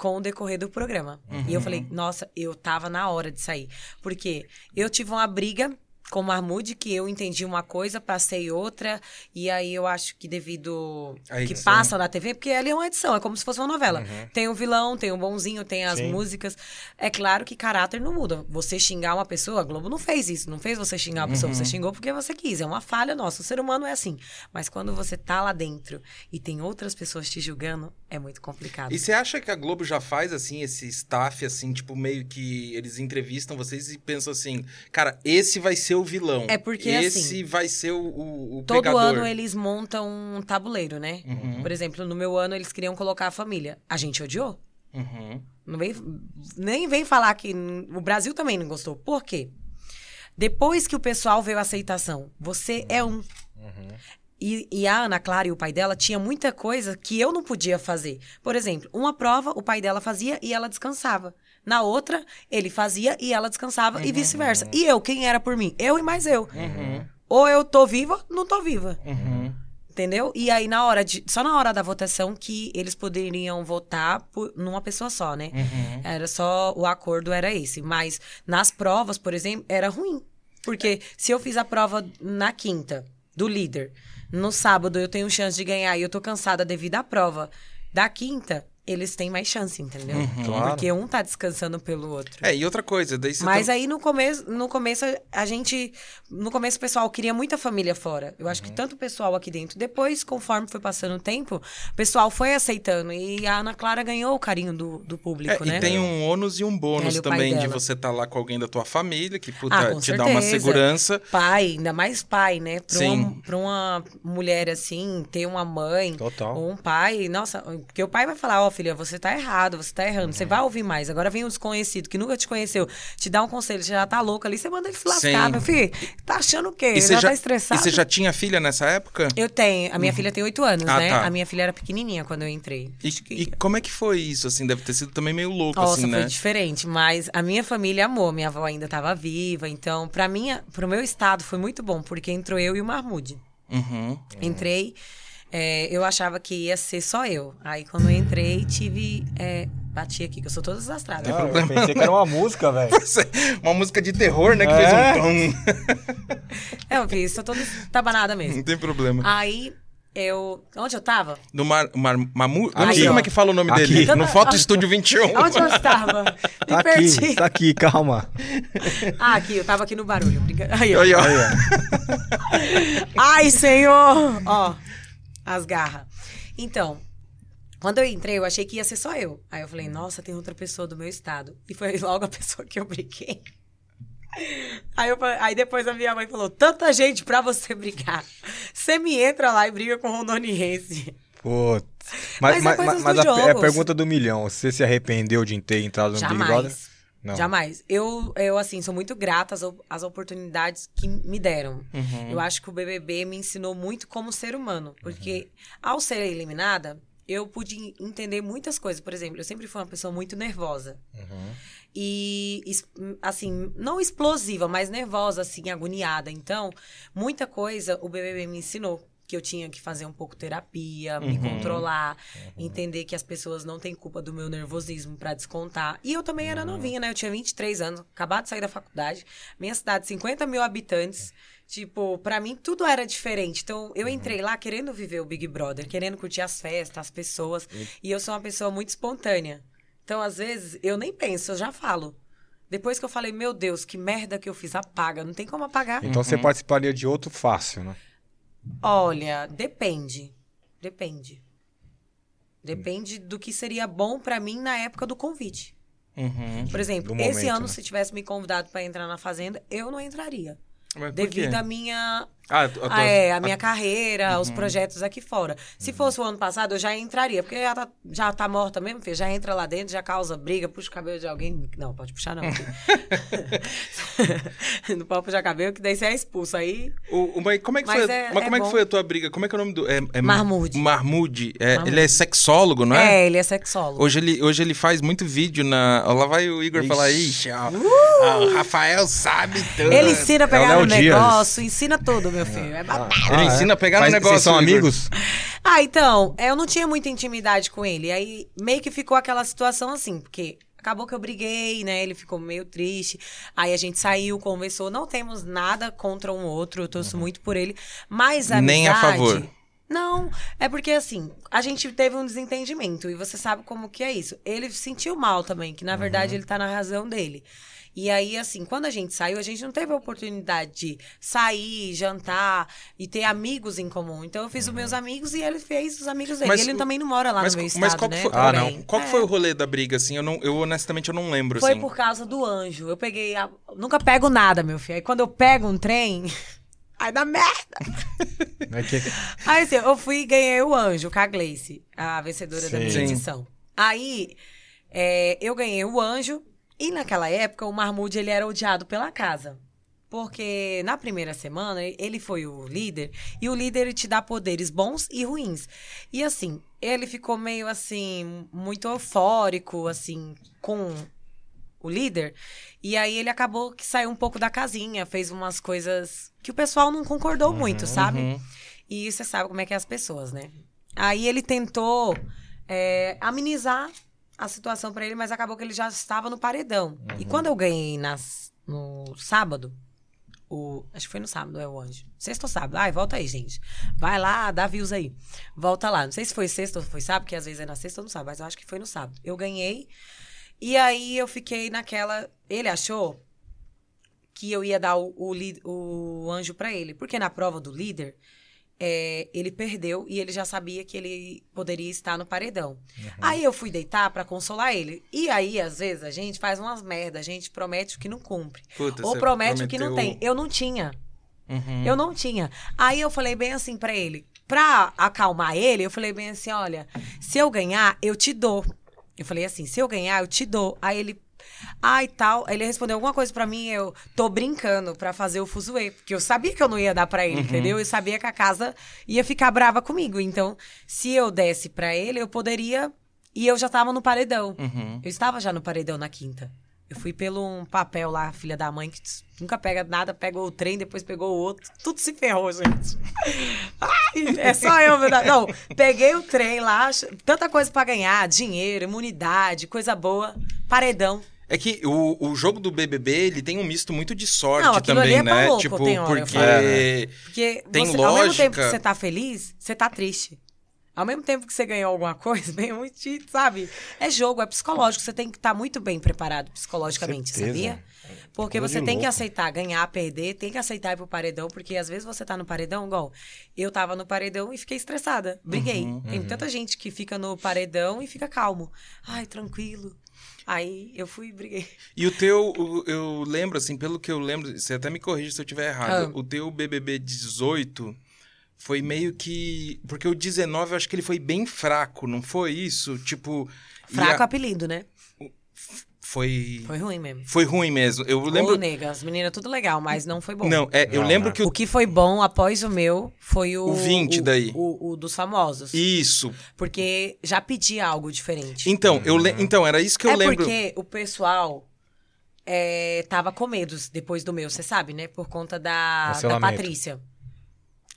[SPEAKER 3] com o decorrer do programa. E eu falei, nossa, eu tava na hora de sair. Porque eu tive uma briga com o Mahmoud, que eu entendi uma coisa, passei outra, e aí eu acho que devido
[SPEAKER 2] A
[SPEAKER 3] que passa na TV, porque ali é uma edição, é como se fosse uma novela. Tem o vilão, tem o bonzinho, tem as
[SPEAKER 1] Sim.
[SPEAKER 3] músicas. É claro que caráter não muda. Você xingar uma pessoa, a Globo não fez isso, não fez você xingar uma pessoa, você xingou porque você quis. É uma falha nossa. O ser humano é assim. Mas quando você tá lá dentro e tem outras pessoas te julgando, é muito complicado.
[SPEAKER 2] E você acha que a Globo já faz, assim, esse staff, assim, tipo, meio que eles entrevistam vocês e pensam assim, cara, esse vai ser o vilão.
[SPEAKER 3] É porque,
[SPEAKER 2] Esse
[SPEAKER 3] assim,
[SPEAKER 2] vai ser o, o, o
[SPEAKER 3] Todo
[SPEAKER 2] pegador.
[SPEAKER 3] ano eles montam um tabuleiro, né?
[SPEAKER 2] Uhum.
[SPEAKER 3] Por exemplo, no meu ano eles queriam colocar a família. A gente odiou.
[SPEAKER 2] Uhum.
[SPEAKER 3] Não vem, nem vem falar que o Brasil também não gostou. Por quê? Depois que o pessoal veio a aceitação, você é um. E, e a Ana Clara e o pai dela tinha muita coisa que eu não podia fazer. Por exemplo, uma prova o pai dela fazia e ela descansava. Na outra, ele fazia e ela descansava e vice-versa. E eu, quem era por mim? Eu e mais eu.
[SPEAKER 2] Uhum.
[SPEAKER 3] Ou eu tô viva, não tô viva.
[SPEAKER 2] Uhum.
[SPEAKER 3] Entendeu? E aí, na hora de. Só na hora da votação que eles poderiam votar por, numa pessoa só, né?
[SPEAKER 2] Uhum.
[SPEAKER 3] Era só. O acordo era esse. Mas nas provas, por exemplo, era ruim. Porque se eu fiz a prova na quinta, do líder, no sábado eu tenho chance de ganhar e eu tô cansada devido à prova. Da quinta, eles têm mais chance, entendeu?
[SPEAKER 1] Claro.
[SPEAKER 3] Porque um tá descansando pelo outro.
[SPEAKER 2] É, e outra coisa, daí você
[SPEAKER 3] Mas
[SPEAKER 2] tá-
[SPEAKER 3] aí no começo, no começo a gente, no começo o pessoal queria muita família fora. Eu
[SPEAKER 2] Uhum.
[SPEAKER 3] acho que tanto o pessoal aqui dentro. Depois, conforme foi passando o tempo, o pessoal foi aceitando e a Ana Clara ganhou o carinho do, do
[SPEAKER 2] É,
[SPEAKER 3] público, né?
[SPEAKER 2] E tem um ônus e um bônus
[SPEAKER 3] Ela
[SPEAKER 2] também de você estar lá com alguém da tua família, que puta,
[SPEAKER 3] Ah,
[SPEAKER 2] te dá uma
[SPEAKER 3] certeza.
[SPEAKER 2] segurança.
[SPEAKER 3] Pai, ainda mais pai, né? Pra
[SPEAKER 2] Sim.
[SPEAKER 3] uma, pra uma mulher assim, ter uma mãe
[SPEAKER 1] Total.
[SPEAKER 3] ou um pai, nossa, porque o pai vai falar, ó, filha, você tá errado, você tá errando,
[SPEAKER 2] Uhum.
[SPEAKER 3] você vai ouvir mais. Agora vem um desconhecido que nunca te conheceu, te dá um conselho, você já tá louco ali, você manda ele se lascar,
[SPEAKER 2] Sim.
[SPEAKER 3] meu filho. Tá achando o quê?
[SPEAKER 2] E você
[SPEAKER 3] já,
[SPEAKER 2] já,
[SPEAKER 3] tá estressado?
[SPEAKER 2] e você já tinha filha nessa época?
[SPEAKER 3] Eu tenho. A minha filha tem oito anos,
[SPEAKER 2] Ah,
[SPEAKER 3] né?
[SPEAKER 2] tá.
[SPEAKER 3] A minha filha era pequenininha quando eu entrei.
[SPEAKER 2] E,
[SPEAKER 3] que-
[SPEAKER 2] e como é que foi isso, assim? Deve ter sido também meio louco,
[SPEAKER 3] Nossa,
[SPEAKER 2] assim,
[SPEAKER 3] foi
[SPEAKER 2] né?
[SPEAKER 3] diferente, mas a minha família amou, minha avó ainda estava viva, então para minha, pro meu estado foi muito bom, porque entrou eu e o Mahmoud.
[SPEAKER 2] Uhum.
[SPEAKER 3] Entrei, É, eu achava que ia ser só eu. Aí quando eu entrei, tive. É, bati aqui, que eu sou toda desastrada.
[SPEAKER 1] Não, eu pensei que era uma música, velho.
[SPEAKER 2] Uma música de terror, né? Que
[SPEAKER 1] É.
[SPEAKER 2] fez um tom.
[SPEAKER 3] É, eu fiz, sou toda tabanada mesmo.
[SPEAKER 2] Não tem problema.
[SPEAKER 3] Aí eu. Onde eu tava?
[SPEAKER 2] No Mar, Mar, Mamu... Eu não
[SPEAKER 3] Aqui,
[SPEAKER 2] sei como é que fala o nome
[SPEAKER 1] Aqui.
[SPEAKER 2] dele. No
[SPEAKER 3] Tanta-
[SPEAKER 2] Foto Estúdio 21.
[SPEAKER 3] Onde eu estava? Me
[SPEAKER 1] Tá
[SPEAKER 3] perdi.
[SPEAKER 1] aqui, tá aqui, calma.
[SPEAKER 3] Ah, aqui, eu tava aqui no barulho. brinca- Aí, ó.
[SPEAKER 2] Aí, ó.
[SPEAKER 1] Aí, ó.
[SPEAKER 3] Ai, senhor! Ó, as garras. Então, quando eu entrei, eu achei que ia ser só eu. Aí eu falei, nossa, tem outra pessoa do meu estado. E foi logo a pessoa que eu briguei. Aí, eu aí depois a minha mãe falou, tanta gente pra você brigar. Você me entra lá e briga com o rondoniense.
[SPEAKER 1] Putz.
[SPEAKER 3] Mas
[SPEAKER 1] Mas,
[SPEAKER 3] é
[SPEAKER 1] mas
[SPEAKER 3] do
[SPEAKER 1] a, é a pergunta do milhão. Você se arrependeu de ter entrado no Big Brother?
[SPEAKER 3] Jamais.
[SPEAKER 1] Não.
[SPEAKER 3] Jamais. Eu, eu, assim, sou muito grata às, às oportunidades que me deram.
[SPEAKER 2] Uhum.
[SPEAKER 3] Eu acho que o BBB me ensinou muito como ser humano. Porque, ao ser eliminada, eu pude entender muitas coisas. Por exemplo, eu sempre fui uma pessoa muito nervosa.
[SPEAKER 1] Uhum.
[SPEAKER 3] E, assim, não explosiva, mas nervosa, assim, agoniada. Então, muita coisa o BBB me ensinou. Que eu tinha que fazer um pouco terapia, me
[SPEAKER 2] Uhum.
[SPEAKER 3] controlar, entender que as pessoas não têm culpa do meu nervosismo pra descontar. E eu também era novinha, né? Eu tinha 23 anos, acabado de sair da faculdade. Minha cidade, 50 mil habitantes. Tipo, pra mim tudo era diferente. Então, eu entrei lá querendo viver o Big Brother, querendo curtir as festas, as pessoas. E eu sou uma pessoa muito espontânea. Então, às vezes, eu nem penso, eu já falo. Depois que eu falei, meu Deus, que merda que eu fiz, apaga. Não tem como apagar.
[SPEAKER 1] Então você participaria de outro fácil, né?
[SPEAKER 3] Olha, depende. Depende. Depende do que seria bom pra mim na época do convite.
[SPEAKER 2] Uhum.
[SPEAKER 3] Por exemplo,
[SPEAKER 1] Do
[SPEAKER 3] esse
[SPEAKER 1] momento,
[SPEAKER 3] ano,
[SPEAKER 1] né?
[SPEAKER 3] se tivesse me convidado pra entrar na Fazenda, eu não entraria. Devido à minha
[SPEAKER 2] Ah, a tua-
[SPEAKER 3] Ah, é, a minha carreira,
[SPEAKER 2] Uhum.
[SPEAKER 3] os projetos aqui fora. Se fosse o ano passado, eu já entraria, porque já tá, já tá morta mesmo, filho. Já entra lá dentro, já causa briga, puxa o cabelo de alguém. Não, pode puxar não. não pode puxar cabelo, que daí você é expulso. Aí.
[SPEAKER 2] O, o- mas como é que,
[SPEAKER 3] Mas
[SPEAKER 2] foi,
[SPEAKER 3] é-
[SPEAKER 2] mas
[SPEAKER 3] é
[SPEAKER 2] como é que
[SPEAKER 3] bom.
[SPEAKER 2] foi a tua briga? Como é que é o nome do... É, é
[SPEAKER 3] Mahmoud.
[SPEAKER 2] Mahmoud. É. Ele é sexólogo, não é?
[SPEAKER 3] É, ele é sexólogo.
[SPEAKER 2] Hoje ele, hoje ele faz muito vídeo na... Lá vai o Igor
[SPEAKER 1] Ixi.
[SPEAKER 2] falar, ixi, ó, ó, o Rafael sabe tudo.
[SPEAKER 3] Ele ensina a pegar
[SPEAKER 1] Léo
[SPEAKER 3] no
[SPEAKER 1] Dias.
[SPEAKER 3] negócio, ensina tudo, meu filho. É babado.
[SPEAKER 2] Ele ensina a pegar no
[SPEAKER 1] Mas
[SPEAKER 2] negócio,
[SPEAKER 1] Vocês são
[SPEAKER 2] Igor.
[SPEAKER 1] amigos?
[SPEAKER 3] Ah, então, eu não tinha muita intimidade com ele. Aí meio que ficou aquela situação assim, porque acabou que eu briguei, né? Ele ficou meio triste. Aí a gente saiu, conversou. Não temos nada contra um outro, eu torço muito por ele. Mas a
[SPEAKER 2] Nem a favor.
[SPEAKER 3] Não, é porque assim, a gente teve um desentendimento e você sabe como que é isso. Ele sentiu mal também, que na verdade ele tá na razão dele. E aí, assim, quando a gente saiu, a gente não teve a oportunidade de sair, jantar e ter amigos em comum. Então eu fiz os meus amigos e ele fez os amigos dele.
[SPEAKER 2] Mas
[SPEAKER 3] e ele também não mora lá
[SPEAKER 2] mas,
[SPEAKER 3] no meu
[SPEAKER 2] mas
[SPEAKER 3] estado,
[SPEAKER 2] qual que
[SPEAKER 3] né?
[SPEAKER 2] foi...
[SPEAKER 1] Ah, não.
[SPEAKER 2] Qual
[SPEAKER 3] é.
[SPEAKER 2] foi o rolê da briga, assim? Eu, não, eu honestamente eu não lembro,
[SPEAKER 3] Foi
[SPEAKER 2] assim.
[SPEAKER 3] por causa do anjo. Eu peguei. A... Nunca pego nada, meu filho. Aí quando eu pego um trem. Aí dá merda.
[SPEAKER 1] É
[SPEAKER 3] Aí assim, eu fui e ganhei o anjo, com a Gleice, a vencedora da
[SPEAKER 1] Sim.
[SPEAKER 3] minha
[SPEAKER 2] Sim.
[SPEAKER 3] edição. Aí é, eu ganhei o anjo, e naquela época o Marmude ele era odiado pela casa. Porque na primeira semana ele foi o líder, e o líder te dá poderes bons e ruins. E assim, ele ficou meio assim, muito eufórico, assim, com o líder. E aí ele acabou que saiu um pouco da casinha, fez umas coisas que o pessoal não concordou muito, sabe?
[SPEAKER 2] uhum.
[SPEAKER 3] E você sabe como é que é as pessoas, né? Aí ele tentou é, amenizar a situação pra ele, mas acabou que ele já estava no paredão. E quando eu ganhei nas, no sábado, o, acho que foi no sábado, é o anjo. Sexta ou sábado? Ai, volta aí, gente. Vai lá, dá views aí. Volta lá. Não sei se foi sexta ou foi sábado, porque às vezes é na sexta ou no sábado, mas eu acho que foi no sábado. Eu ganhei. E aí eu fiquei naquela. Ele achou que eu ia dar o, o, o anjo pra ele. Porque na prova do líder, é, ele perdeu e ele já sabia que ele poderia estar no paredão. Aí eu fui deitar pra consolar ele. E aí, às vezes, a gente faz umas merda, a gente promete o que não cumpre.
[SPEAKER 2] Puta,
[SPEAKER 3] Ou promete o que não tem.
[SPEAKER 2] prometeu-
[SPEAKER 3] Eu não tinha.
[SPEAKER 2] Uhum.
[SPEAKER 3] Eu não tinha. Aí eu falei bem assim pra ele. Pra acalmar ele, eu falei bem assim: olha, se eu ganhar, eu te dou. Eu falei assim: se eu ganhar, eu te dou. Aí ele. Ai, tal. Aí ele respondeu alguma coisa pra mim, eu tô brincando pra fazer o fuzuê. Porque eu sabia que eu não ia dar pra ele, entendeu? Eu sabia que a casa ia ficar brava comigo. Então, se eu desse pra ele, eu poderia. E eu já tava no paredão.
[SPEAKER 2] Uhum.
[SPEAKER 3] Eu estava já no paredão na quinta. Eu fui pelo um papel lá, filha da mãe, que nunca pega nada, pegou o trem, depois pegou o outro. Tudo se ferrou, gente. Ai, é só eu, verdade. Não, peguei o trem lá, tanta coisa pra ganhar, dinheiro, imunidade, coisa boa, paredão.
[SPEAKER 2] É que o, o jogo do BBB, ele tem um misto muito de sorte
[SPEAKER 3] Não,
[SPEAKER 2] também,
[SPEAKER 3] ali é pra
[SPEAKER 2] né?
[SPEAKER 3] louco,
[SPEAKER 2] tipo,
[SPEAKER 3] tem hora, eu
[SPEAKER 2] porque
[SPEAKER 3] falo. Porque
[SPEAKER 2] Tem
[SPEAKER 3] você, ao mesmo
[SPEAKER 2] lógica.
[SPEAKER 3] tempo que você tá feliz, você tá triste. Ao mesmo tempo que você ganhou alguma coisa, vem muito, sabe? É jogo, é psicológico. Você tem que estar muito bem preparado psicologicamente,
[SPEAKER 1] Certeza.
[SPEAKER 3] sabia? Porque você tem que
[SPEAKER 1] louco.
[SPEAKER 3] aceitar ganhar, perder, tem que aceitar ir pro paredão, porque às vezes você tá no paredão, igual eu tava no paredão e fiquei estressada. Briguei.
[SPEAKER 2] Uhum,
[SPEAKER 3] tem tanta gente que fica no paredão e fica calmo. Ai, tranquilo. Aí eu fui e briguei.
[SPEAKER 2] E o teu, o- eu lembro, assim, pelo que eu lembro, você até me corrige se eu estiver errado,
[SPEAKER 3] Ah.
[SPEAKER 2] o teu BBB 18 foi meio que... Porque o 19 eu acho que ele foi bem fraco, não foi isso? Tipo...
[SPEAKER 3] Fraco
[SPEAKER 2] a-
[SPEAKER 3] apelido, né?
[SPEAKER 2] Foi...
[SPEAKER 3] Foi ruim mesmo.
[SPEAKER 2] Foi ruim mesmo. Eu
[SPEAKER 3] Ô,
[SPEAKER 2] lembro...
[SPEAKER 3] nega, as meninas tudo legal, mas não foi bom.
[SPEAKER 2] Não, é, eu
[SPEAKER 1] Não,
[SPEAKER 2] lembro
[SPEAKER 1] não.
[SPEAKER 2] que o...
[SPEAKER 3] O que foi bom após o meu foi o.
[SPEAKER 2] O 20
[SPEAKER 3] o-
[SPEAKER 2] daí.
[SPEAKER 3] O, o dos famosos.
[SPEAKER 2] Isso.
[SPEAKER 3] Porque já pedia algo diferente.
[SPEAKER 2] Então, eu le... então era isso que eu
[SPEAKER 3] é
[SPEAKER 2] lembro.
[SPEAKER 3] porque o pessoal é, tava com medos depois do meu, você sabe, né? Por conta da, da. Patrícia.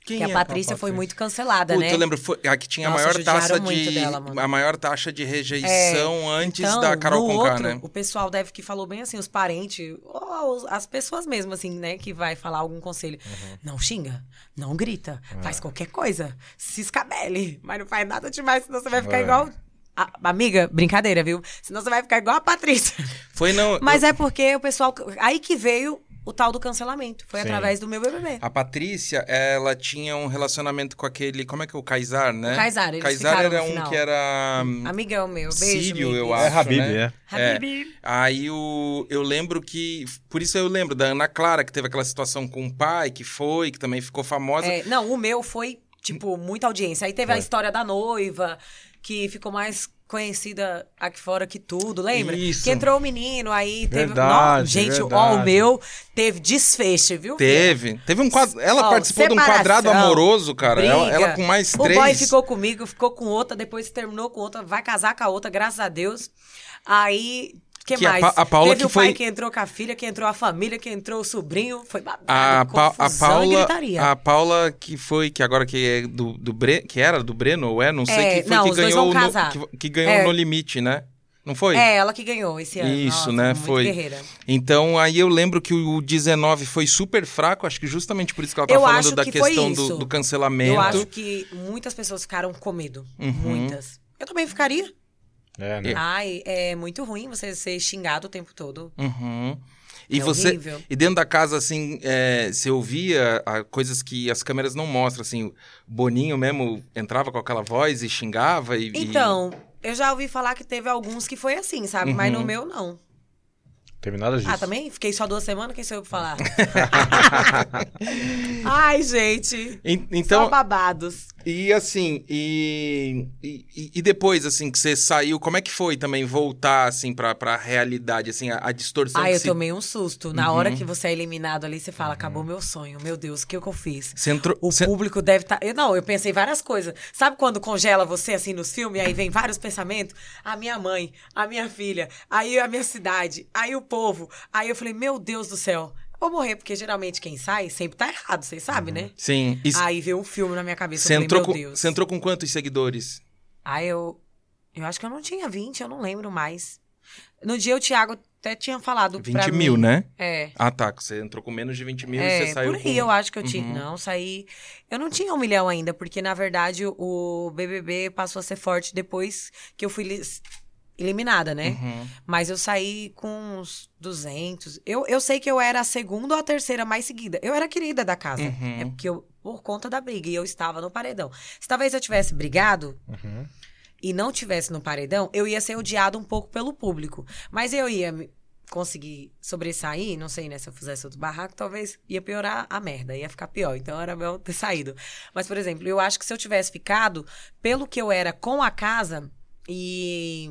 [SPEAKER 2] Quem
[SPEAKER 3] que a
[SPEAKER 2] é?
[SPEAKER 3] Patrícia foi muito cancelada,
[SPEAKER 2] Puta,
[SPEAKER 3] né?
[SPEAKER 2] eu lembro, foi, a que tinha
[SPEAKER 3] Nossa,
[SPEAKER 2] a maior taxa de
[SPEAKER 3] dela,
[SPEAKER 2] a maior taxa de rejeição antes
[SPEAKER 3] Então,
[SPEAKER 2] da Carol Conká,
[SPEAKER 3] outro,
[SPEAKER 2] né?
[SPEAKER 3] O pessoal deve que falou bem assim, os parentes, ou as pessoas mesmo, assim, né, que vai falar algum conselho.
[SPEAKER 2] Uhum.
[SPEAKER 3] Não xinga, não grita,
[SPEAKER 2] É.
[SPEAKER 3] faz qualquer coisa, se escabele, mas não faz nada demais, senão você vai ficar
[SPEAKER 1] É.
[SPEAKER 3] igual. a- amiga, brincadeira, viu? Senão você vai ficar igual a Patrícia.
[SPEAKER 2] Foi não.
[SPEAKER 3] Mas
[SPEAKER 2] eu-
[SPEAKER 3] é porque o pessoal. Aí que veio o tal do cancelamento. Foi
[SPEAKER 1] Sim.
[SPEAKER 3] através do meu BBB.
[SPEAKER 2] A Patrícia, ela tinha um relacionamento com aquele. Como é que é o Kaysar, né?
[SPEAKER 3] O Kaysar, eles
[SPEAKER 2] Kaysar era
[SPEAKER 3] no
[SPEAKER 2] um
[SPEAKER 3] final.
[SPEAKER 2] que era. hum,
[SPEAKER 3] Amigão meu, beijo.
[SPEAKER 2] Sírio, eu
[SPEAKER 1] É
[SPEAKER 2] acho.
[SPEAKER 1] Habib,
[SPEAKER 2] né?
[SPEAKER 1] é.
[SPEAKER 3] Habibi.
[SPEAKER 2] Aí o, eu lembro que. Por isso eu lembro da Ana Clara, que teve aquela situação com o pai, que foi, que também ficou famosa.
[SPEAKER 3] É, não, o meu foi, tipo, muita audiência. Aí teve a história da noiva, que ficou mais conhecida aqui fora que tudo, lembra?
[SPEAKER 2] Isso.
[SPEAKER 3] Que entrou o menino, aí teve.
[SPEAKER 1] Verdade,
[SPEAKER 3] Não, gente, ó,
[SPEAKER 1] verdade.
[SPEAKER 3] o meu teve desfecho, viu?
[SPEAKER 2] Teve. Teve um quadro. Ela
[SPEAKER 3] Ó,
[SPEAKER 2] participou de um quadrado amoroso, cara. Ela,
[SPEAKER 3] briga.
[SPEAKER 2] ela com mais
[SPEAKER 3] O
[SPEAKER 2] três.
[SPEAKER 3] boy ficou comigo, ficou com outra, depois terminou com outra, vai casar com a outra, graças a Deus. Aí, que,
[SPEAKER 2] Que a
[SPEAKER 3] mais?
[SPEAKER 2] Pa- a Paula
[SPEAKER 3] Teve
[SPEAKER 2] que
[SPEAKER 3] o pai
[SPEAKER 2] foi-
[SPEAKER 3] que entrou com a filha, que entrou a família, que entrou o sobrinho, foi babado,
[SPEAKER 2] A, Pa- a Paula, a Paula que foi, que agora que é do, do Bre, que era do Breno, ou é, não sei,
[SPEAKER 3] É,
[SPEAKER 2] que foi
[SPEAKER 3] não,
[SPEAKER 2] que ganhou, no, que, que ganhou
[SPEAKER 3] É.
[SPEAKER 2] no limite, né? Não foi?
[SPEAKER 3] É, ela que ganhou esse ano.
[SPEAKER 2] Isso,
[SPEAKER 3] Nossa,
[SPEAKER 2] né? Foi.
[SPEAKER 3] guerreira.
[SPEAKER 2] Então, aí eu lembro que o 19 foi super fraco, acho que justamente por isso que ela tá
[SPEAKER 3] Eu
[SPEAKER 2] falando da
[SPEAKER 3] que
[SPEAKER 2] questão do, do cancelamento.
[SPEAKER 3] Eu acho que muitas pessoas ficaram com medo.
[SPEAKER 2] Uhum.
[SPEAKER 3] Muitas. Eu também ficaria.
[SPEAKER 1] É, né?
[SPEAKER 3] Ai, é muito ruim você ser xingado o tempo todo.
[SPEAKER 2] Uhum. E
[SPEAKER 3] É
[SPEAKER 2] você,
[SPEAKER 3] horrível.
[SPEAKER 2] e dentro da casa, assim, é, você ouvia ah, coisas que as câmeras não mostram, assim, o Boninho mesmo entrava com aquela voz e xingava e... e-
[SPEAKER 3] Então, eu já ouvi falar que teve alguns que foi assim, sabe? Mas
[SPEAKER 2] Uhum.
[SPEAKER 3] no meu, não.
[SPEAKER 1] Teve nada disso.
[SPEAKER 3] Ah, também? Fiquei só duas semanas, quem sou eu pra falar? Ai, gente.
[SPEAKER 2] En- Então,
[SPEAKER 3] Só babados.
[SPEAKER 2] E assim, e, e, e depois, assim, que você saiu, como é que foi também voltar, assim, pra, pra realidade, assim, a, a distorção que
[SPEAKER 3] eu
[SPEAKER 2] se...
[SPEAKER 3] tomei um susto. Na hora
[SPEAKER 2] Uhum.
[SPEAKER 3] que você é eliminado ali, você fala, acabou meu sonho. Meu Deus, o que, que eu fiz?
[SPEAKER 2] Você entrou...
[SPEAKER 3] O
[SPEAKER 2] você-
[SPEAKER 3] público deve estar. Eu não, eu pensei várias coisas. Sabe quando congela você assim nos filmes, aí vem vários pensamentos? A minha mãe, a minha filha, aí a minha cidade, aí o povo. Aí eu falei, meu Deus do céu, vou morrer, porque geralmente quem sai sempre tá errado, vocês sabem, né?
[SPEAKER 2] Sim. E
[SPEAKER 3] Aí veio um filme na minha cabeça.
[SPEAKER 2] você
[SPEAKER 3] eu falei,
[SPEAKER 2] entrou,
[SPEAKER 3] meu
[SPEAKER 2] com,
[SPEAKER 3] Deus.
[SPEAKER 2] você entrou com quantos seguidores?
[SPEAKER 3] Aí eu. Eu acho que eu não tinha 20, eu não lembro mais. No dia o Thiago até tinha falado
[SPEAKER 2] 20
[SPEAKER 3] pra
[SPEAKER 2] mil,
[SPEAKER 3] mim.
[SPEAKER 2] né?
[SPEAKER 3] É.
[SPEAKER 2] Ah, tá. Você entrou com menos de 20 mil e
[SPEAKER 3] É,
[SPEAKER 2] você saiu
[SPEAKER 3] por aí
[SPEAKER 2] com...
[SPEAKER 3] eu acho que eu tinha.
[SPEAKER 2] Uhum.
[SPEAKER 3] Não, saí. Eu não tinha um milhão ainda, porque na verdade o BBB passou a ser forte depois que eu fui eliminada, né?
[SPEAKER 2] Uhum.
[SPEAKER 3] Mas eu saí com uns 200. Eu, eu sei que eu era a segunda ou a terceira mais seguida. Eu era querida da casa.
[SPEAKER 2] Uhum.
[SPEAKER 3] É porque eu, por conta da briga, e eu estava no paredão. Se talvez eu tivesse brigado,
[SPEAKER 1] Uhum.
[SPEAKER 3] e não tivesse no paredão, eu ia ser odiado um pouco pelo público. Mas eu ia conseguir sobressair, não sei, né? Se eu fizesse outro barraco, talvez ia piorar a merda, ia ficar pior. Então era melhor ter saído. Mas, por exemplo, eu acho que se eu tivesse ficado, pelo que eu era com a casa e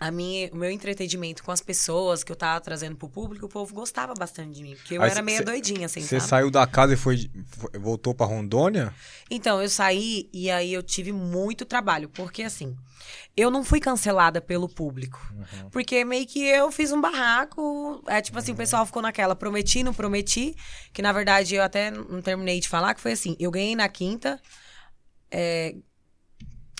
[SPEAKER 3] a minha, o meu entretenimento com as pessoas que eu tava trazendo pro público, o povo gostava bastante de mim. Porque eu
[SPEAKER 1] Aí
[SPEAKER 3] era meio
[SPEAKER 1] cê-
[SPEAKER 3] doidinha, assim,
[SPEAKER 1] Você saiu da casa e foi, voltou pra Rondônia?
[SPEAKER 3] Então, eu saí e aí eu tive muito trabalho. Porque, assim, eu não fui cancelada pelo público. Porque meio que eu fiz um barraco. É tipo assim, o pessoal ficou naquela, prometi, não prometi. Que na verdade eu até não terminei de falar, que foi assim: eu ganhei na quinta. é,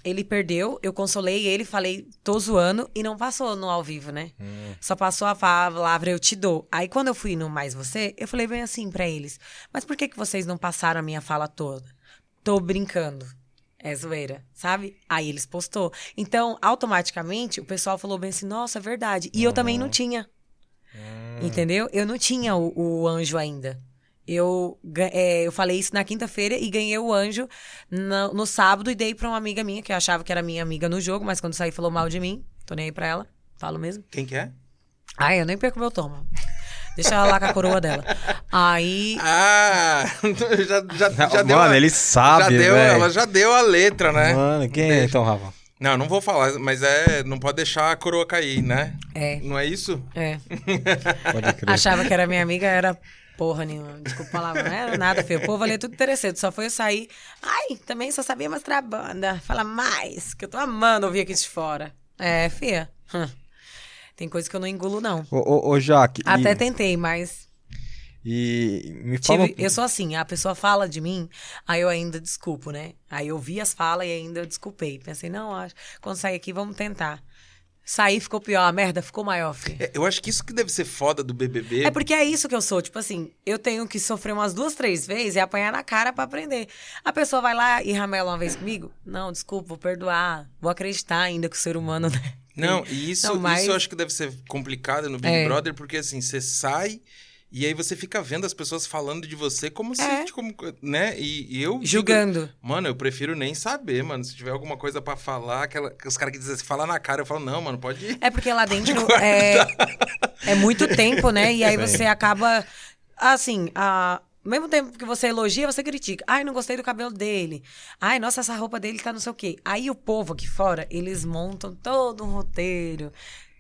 [SPEAKER 3] ele perdeu, eu consolei ele, falei, tô zoando, e não passou no ao vivo, né? Só passou a palavra, eu te dou. Aí quando eu fui no Mais Você, eu falei bem assim pra eles: Mas por que, que vocês não passaram a minha fala toda? Tô brincando. É zoeira, sabe? Aí eles postou. Então, automaticamente, o pessoal falou bem assim, nossa, é verdade. E eu também não tinha. Entendeu? Eu não tinha o, o anjo ainda. Eu, é, eu falei isso na quinta-feira e ganhei o anjo no, no sábado e dei pra uma amiga minha, que eu achava que era minha amiga no jogo, mas quando saí falou mal de mim. Tô nem aí pra ela. Falo mesmo.
[SPEAKER 2] Quem que é?
[SPEAKER 3] Ai, eu nem perco meu tomo. Deixa ela lá com a coroa dela. Aí.
[SPEAKER 2] Ah, já, já, já deu.
[SPEAKER 1] Mano, ele sabe,
[SPEAKER 2] já deu. Ela já deu a letra, né?
[SPEAKER 1] Mano, quem é então, Rafa?
[SPEAKER 2] Não, não vou falar, mas é. Não pode deixar a coroa cair, né?
[SPEAKER 3] É.
[SPEAKER 2] Não é isso?
[SPEAKER 3] É.
[SPEAKER 1] Pode crer.
[SPEAKER 3] Achava que era minha amiga, era porra nenhuma. Desculpa a palavra, não era nada, filho. O povo ali é tudo interessante. Só foi eu sair. Ai, também só sabia mostrar a banda. Fala mais, que eu tô amando ouvir aqui de fora. É, fia. Hum. Tem coisa que eu não engulo, não.
[SPEAKER 1] Ô, ô, ô Jaque,
[SPEAKER 3] Até
[SPEAKER 1] e,
[SPEAKER 3] tentei, mas.
[SPEAKER 1] e me fala...
[SPEAKER 3] Tive, eu sou assim, a pessoa fala de mim, aí eu ainda desculpo, né? Aí eu vi as falas e ainda eu desculpei. Pensei, não, acho. Quando sair aqui, vamos tentar. Sair ficou pior, a merda ficou maior, filho.
[SPEAKER 2] É, Eu acho que isso que deve ser foda do BBB.
[SPEAKER 3] É porque é isso que eu sou. Tipo assim, eu tenho que sofrer umas duas, três vezes e apanhar na cara pra aprender. A pessoa vai lá e ramela uma vez comigo? Não, desculpa, vou perdoar. Vou acreditar ainda que o ser humano. né?
[SPEAKER 2] Não, e isso,
[SPEAKER 3] Não, mas-
[SPEAKER 2] isso eu acho que deve ser complicado no Big
[SPEAKER 3] É.
[SPEAKER 2] Brother, porque assim, você sai e aí você fica vendo as pessoas falando de você como se,
[SPEAKER 3] É.
[SPEAKER 2] como, né? E, e eu. digo,
[SPEAKER 3] Julgando.
[SPEAKER 2] mano, eu prefiro nem saber, mano. Se tiver alguma coisa pra falar, aquela, os caras que dizem assim, fala na cara, eu falo, não, mano, pode ir.
[SPEAKER 3] É porque lá dentro é, é muito tempo, né? E aí
[SPEAKER 1] Sim.
[SPEAKER 3] você acaba. Assim, a. Ao mesmo tempo que você elogia, você critica. Ai, não gostei do cabelo dele. Ai, nossa, essa roupa dele tá não sei o quê. Aí o povo aqui fora, eles montam todo um roteiro.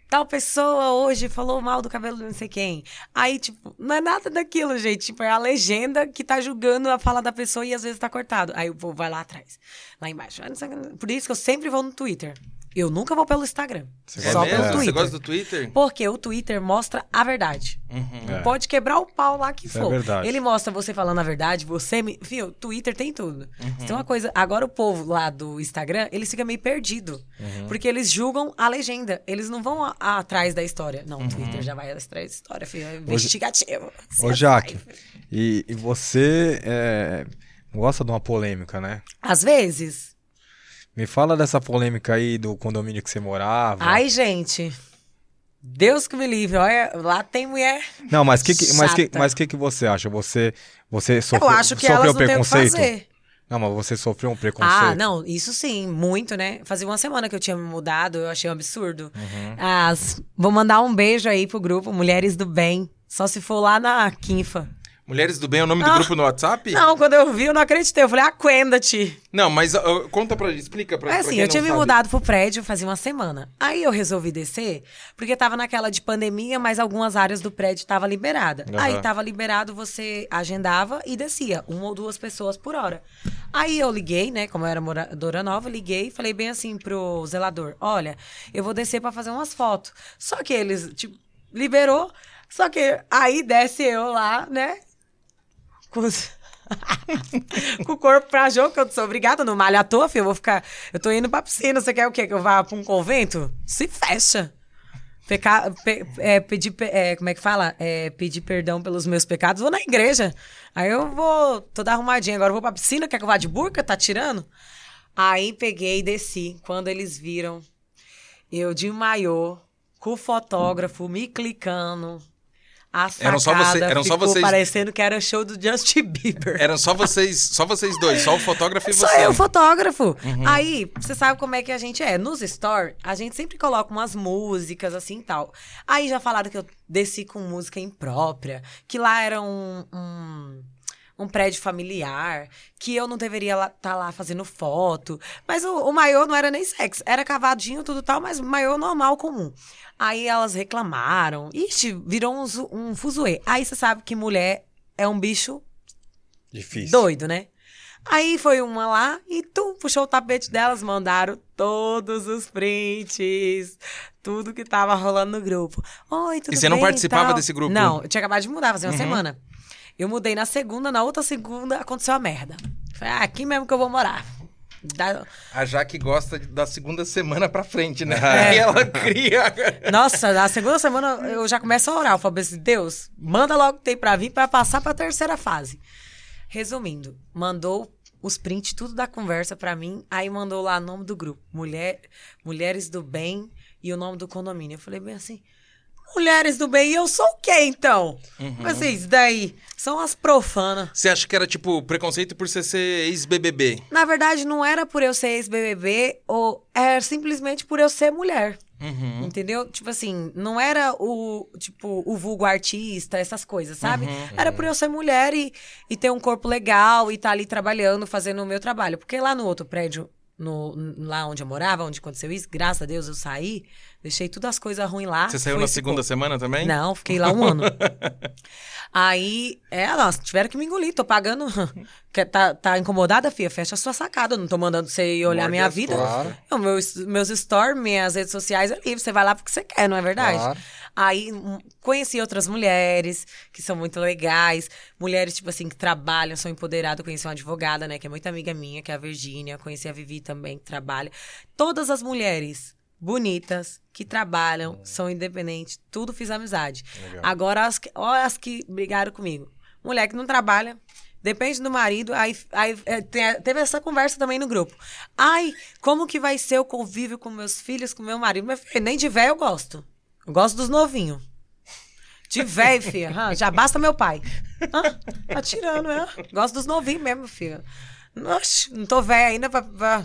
[SPEAKER 3] Tal pessoa hoje falou mal do cabelo de não sei quem. Aí, tipo, não é nada daquilo, gente. Tipo, é a legenda que tá julgando a fala da pessoa e às vezes tá cortado. Aí o vai lá atrás, lá embaixo. Ah. Por isso que eu sempre vou no Twitter. Eu nunca vou pelo Instagram.
[SPEAKER 1] Você
[SPEAKER 3] só pelo
[SPEAKER 1] é.
[SPEAKER 3] Twitter.
[SPEAKER 2] Você gosta do Twitter?
[SPEAKER 3] Porque o Twitter mostra a verdade.
[SPEAKER 2] Uhum.
[SPEAKER 1] É.
[SPEAKER 3] Pode quebrar o pau lá que
[SPEAKER 1] Isso é
[SPEAKER 3] for.
[SPEAKER 1] verdade.
[SPEAKER 3] Ele mostra você falando a verdade, você me. Viu, Twitter tem tudo.
[SPEAKER 2] Uhum.
[SPEAKER 3] Tem uma coisa. Agora o povo lá do Instagram, eles ficam meio perdido.
[SPEAKER 1] Uhum.
[SPEAKER 3] Porque eles julgam a legenda. Eles não vão a- atrás da história. Não,
[SPEAKER 2] Uhum.
[SPEAKER 3] o Twitter já vai atrás da história, filho. É investigativo.
[SPEAKER 1] Ô, Jaque, e, e você é, gosta de uma polêmica, né?
[SPEAKER 3] Às vezes.
[SPEAKER 1] Me fala dessa polêmica aí do condomínio que você morava.
[SPEAKER 3] Ai, gente. Deus que me livre. Olha, lá tem mulher.
[SPEAKER 1] Não, mas que, que, mas que, mas que que você acha? Você, você sofreu,
[SPEAKER 3] Eu acho que
[SPEAKER 1] sofreu
[SPEAKER 3] elas não
[SPEAKER 1] preconceito?
[SPEAKER 3] fazer.
[SPEAKER 1] Não, mas você sofreu um preconceito?
[SPEAKER 3] Ah, não, isso sim, muito, né? Fazia uma semana que eu tinha me mudado, eu achei um absurdo.
[SPEAKER 1] Uhum.
[SPEAKER 3] As- vou mandar um beijo aí pro grupo Mulheres do Bem. Só se for lá na Quinfa.
[SPEAKER 2] Mulheres do Bem é o nome do
[SPEAKER 3] Ah.
[SPEAKER 2] grupo no WhatsApp?
[SPEAKER 3] Não, quando eu vi, eu não acreditei. Eu falei, aquenda-te.
[SPEAKER 2] Não, mas ó, conta pra gente, explica pra,
[SPEAKER 3] É
[SPEAKER 2] pra
[SPEAKER 3] assim, eu tinha me
[SPEAKER 2] sabe.
[SPEAKER 3] mudado pro prédio fazia uma semana. Aí eu resolvi descer, porque tava naquela de pandemia, mas algumas áreas do prédio tava liberada.
[SPEAKER 1] Aham.
[SPEAKER 3] Aí tava liberado, você agendava e descia, uma ou duas pessoas por hora. Aí eu liguei, né, como eu era moradora nova, liguei e falei bem assim pro zelador: "Olha, eu vou descer pra fazer umas fotos". Só que eles, tipo, liberou, só que aí desce eu lá, né, com com o corpo pra jogo, que eu sou obrigada, não malho à toa, filho. Eu vou ficar. Eu tô indo pra piscina. Você quer o quê? Que eu vá pra um convento? Se fecha. Pecar, pe- é, pedir, pe- é, como é que fala? É, pedir perdão pelos meus pecados, vou na igreja. Aí eu vou toda arrumadinha. Agora eu vou pra piscina, quer que eu vá de burca? Tá tirando? Aí peguei e desci. Quando eles viram, eu de maiô, com o fotógrafo, me clicando. A sacada
[SPEAKER 2] Eram só você- eram só vocês-
[SPEAKER 3] parecendo que era show do Justin Bieber.
[SPEAKER 2] Eram só vocês, só vocês dois, só o fotógrafo e
[SPEAKER 3] Só
[SPEAKER 2] você.
[SPEAKER 3] eu, fotógrafo.
[SPEAKER 2] Uhum.
[SPEAKER 3] Aí, você sabe como é que a gente é. Nos store, a gente sempre coloca umas músicas assim e tal. Aí já falaram que eu desci com música imprópria, que lá era um. um um prédio familiar, que eu não deveria estar tá lá fazendo foto. Mas o, o maiô não era nem sexo, era cavadinho, tudo tal, mas maiô normal, comum. Aí elas reclamaram. Ixi, virou um, um fuzuê. Aí você sabe que mulher é um bicho
[SPEAKER 1] Difícil.
[SPEAKER 3] doido, né? Aí foi uma lá e tu puxou o tapete delas, mandaram todos os prints, tudo que tava rolando no grupo. Oi, tudo
[SPEAKER 2] E você não
[SPEAKER 3] bem
[SPEAKER 2] participava
[SPEAKER 3] tal?
[SPEAKER 2] desse grupo? Uhum.
[SPEAKER 3] Não, eu tinha acabado de mudar, fazia uma semana. Eu mudei na segunda, na outra segunda aconteceu a merda. Falei, ah, aqui mesmo que eu vou morar. Da-
[SPEAKER 2] A Jaque gosta da segunda semana pra frente, né?
[SPEAKER 3] É.
[SPEAKER 2] E ela cria.
[SPEAKER 3] Nossa, na segunda semana eu já começo a orar. Eu falo assim, Deus, manda logo o que tem pra vir pra passar pra terceira fase. Resumindo, mandou os prints, tudo da conversa pra mim. Aí mandou lá o nome do grupo. Mulher, Mulheres do Bem e o nome do condomínio. Eu falei bem assim, Mulheres do Bem, e eu sou o quê, então? Mas assim, isso daí são as profanas.
[SPEAKER 2] Você acha que era tipo preconceito por você ser ex-BBB?
[SPEAKER 3] Na verdade, não era por eu ser ex-BBB, ou era simplesmente por eu ser mulher.
[SPEAKER 2] Uhum.
[SPEAKER 3] Entendeu? Tipo assim, não era o, tipo, o vulgo artista, essas coisas, sabe?
[SPEAKER 2] Uhum.
[SPEAKER 3] Era por eu ser mulher e, e ter um corpo legal e estar ali trabalhando, fazendo o meu trabalho. Porque lá no outro prédio, no, lá onde eu morava, onde aconteceu isso, graças a Deus eu saí, deixei todas as coisas ruins lá.
[SPEAKER 2] Você saiu na segunda semana também?
[SPEAKER 3] Não, fiquei lá um ano. Aí, é, elas tiveram que me engolir, tô pagando. Tá, tá incomodada, filha? Fecha a sua sacada. Eu não tô mandando você ir olhar
[SPEAKER 2] Morde
[SPEAKER 3] minha vida. Não, meus, meus stories, minhas redes sociais é livre. Você vai lá porque você quer, não é verdade?
[SPEAKER 1] Claro.
[SPEAKER 3] Aí hum, conheci outras mulheres que são muito legais. Mulheres, tipo assim, que trabalham, são empoderadas. Conheci uma advogada, né? Que é muito amiga minha, que é a Virgínia. Conheci a Vivi também, que trabalha. Todas as mulheres bonitas, que trabalham, são independentes. Tudo fiz amizade.
[SPEAKER 1] Legal.
[SPEAKER 3] Agora, as que, ó, as que brigaram comigo. Mulher que não trabalha, depende do marido. Aí, aí é, tem- teve essa conversa também no grupo. Ai, como que vai ser o convívio com meus filhos, com meu marido? Meu filho, nem de velho eu gosto. Eu gosto dos novinhos. De velho, filha. Ah, já basta meu pai. Ah, tá tirando, é? Gosto dos novinhos mesmo, filha. Oxe, não tô velha ainda pra. pra...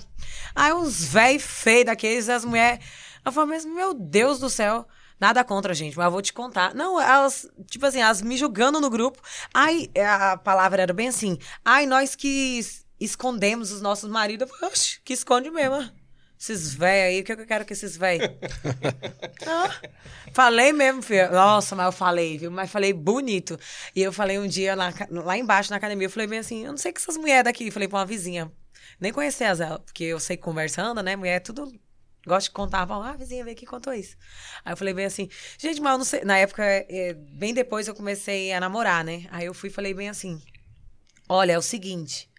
[SPEAKER 3] Aí uns velhos feios daqueles, as mulheres. Eu falo, mas meu Deus do céu. Nada contra, gente, mas eu vou te contar. Não, elas, tipo assim, elas me julgando no grupo. Ai, a palavra era bem assim. Ai, nós que es- escondemos os nossos maridos. Oxe, que esconde mesmo. Esses velhos aí, o que que eu quero com esses velhos? Ah, falei mesmo, filho. Nossa, mas eu falei, viu? Mas falei bonito. E eu falei um dia lá, lá embaixo na academia, eu falei bem assim, eu não sei que essas mulheres daqui. Falei pra uma vizinha. Nem conhecia ela, porque eu sei conversando, né? Mulher é tudo. Gosto de contar, fala, ah, vizinha veio aqui contou isso. Aí eu falei bem assim, gente, mas eu não sei. Na época, é, bem depois eu comecei a namorar, né? Aí eu fui e falei bem assim: olha, é o seguinte.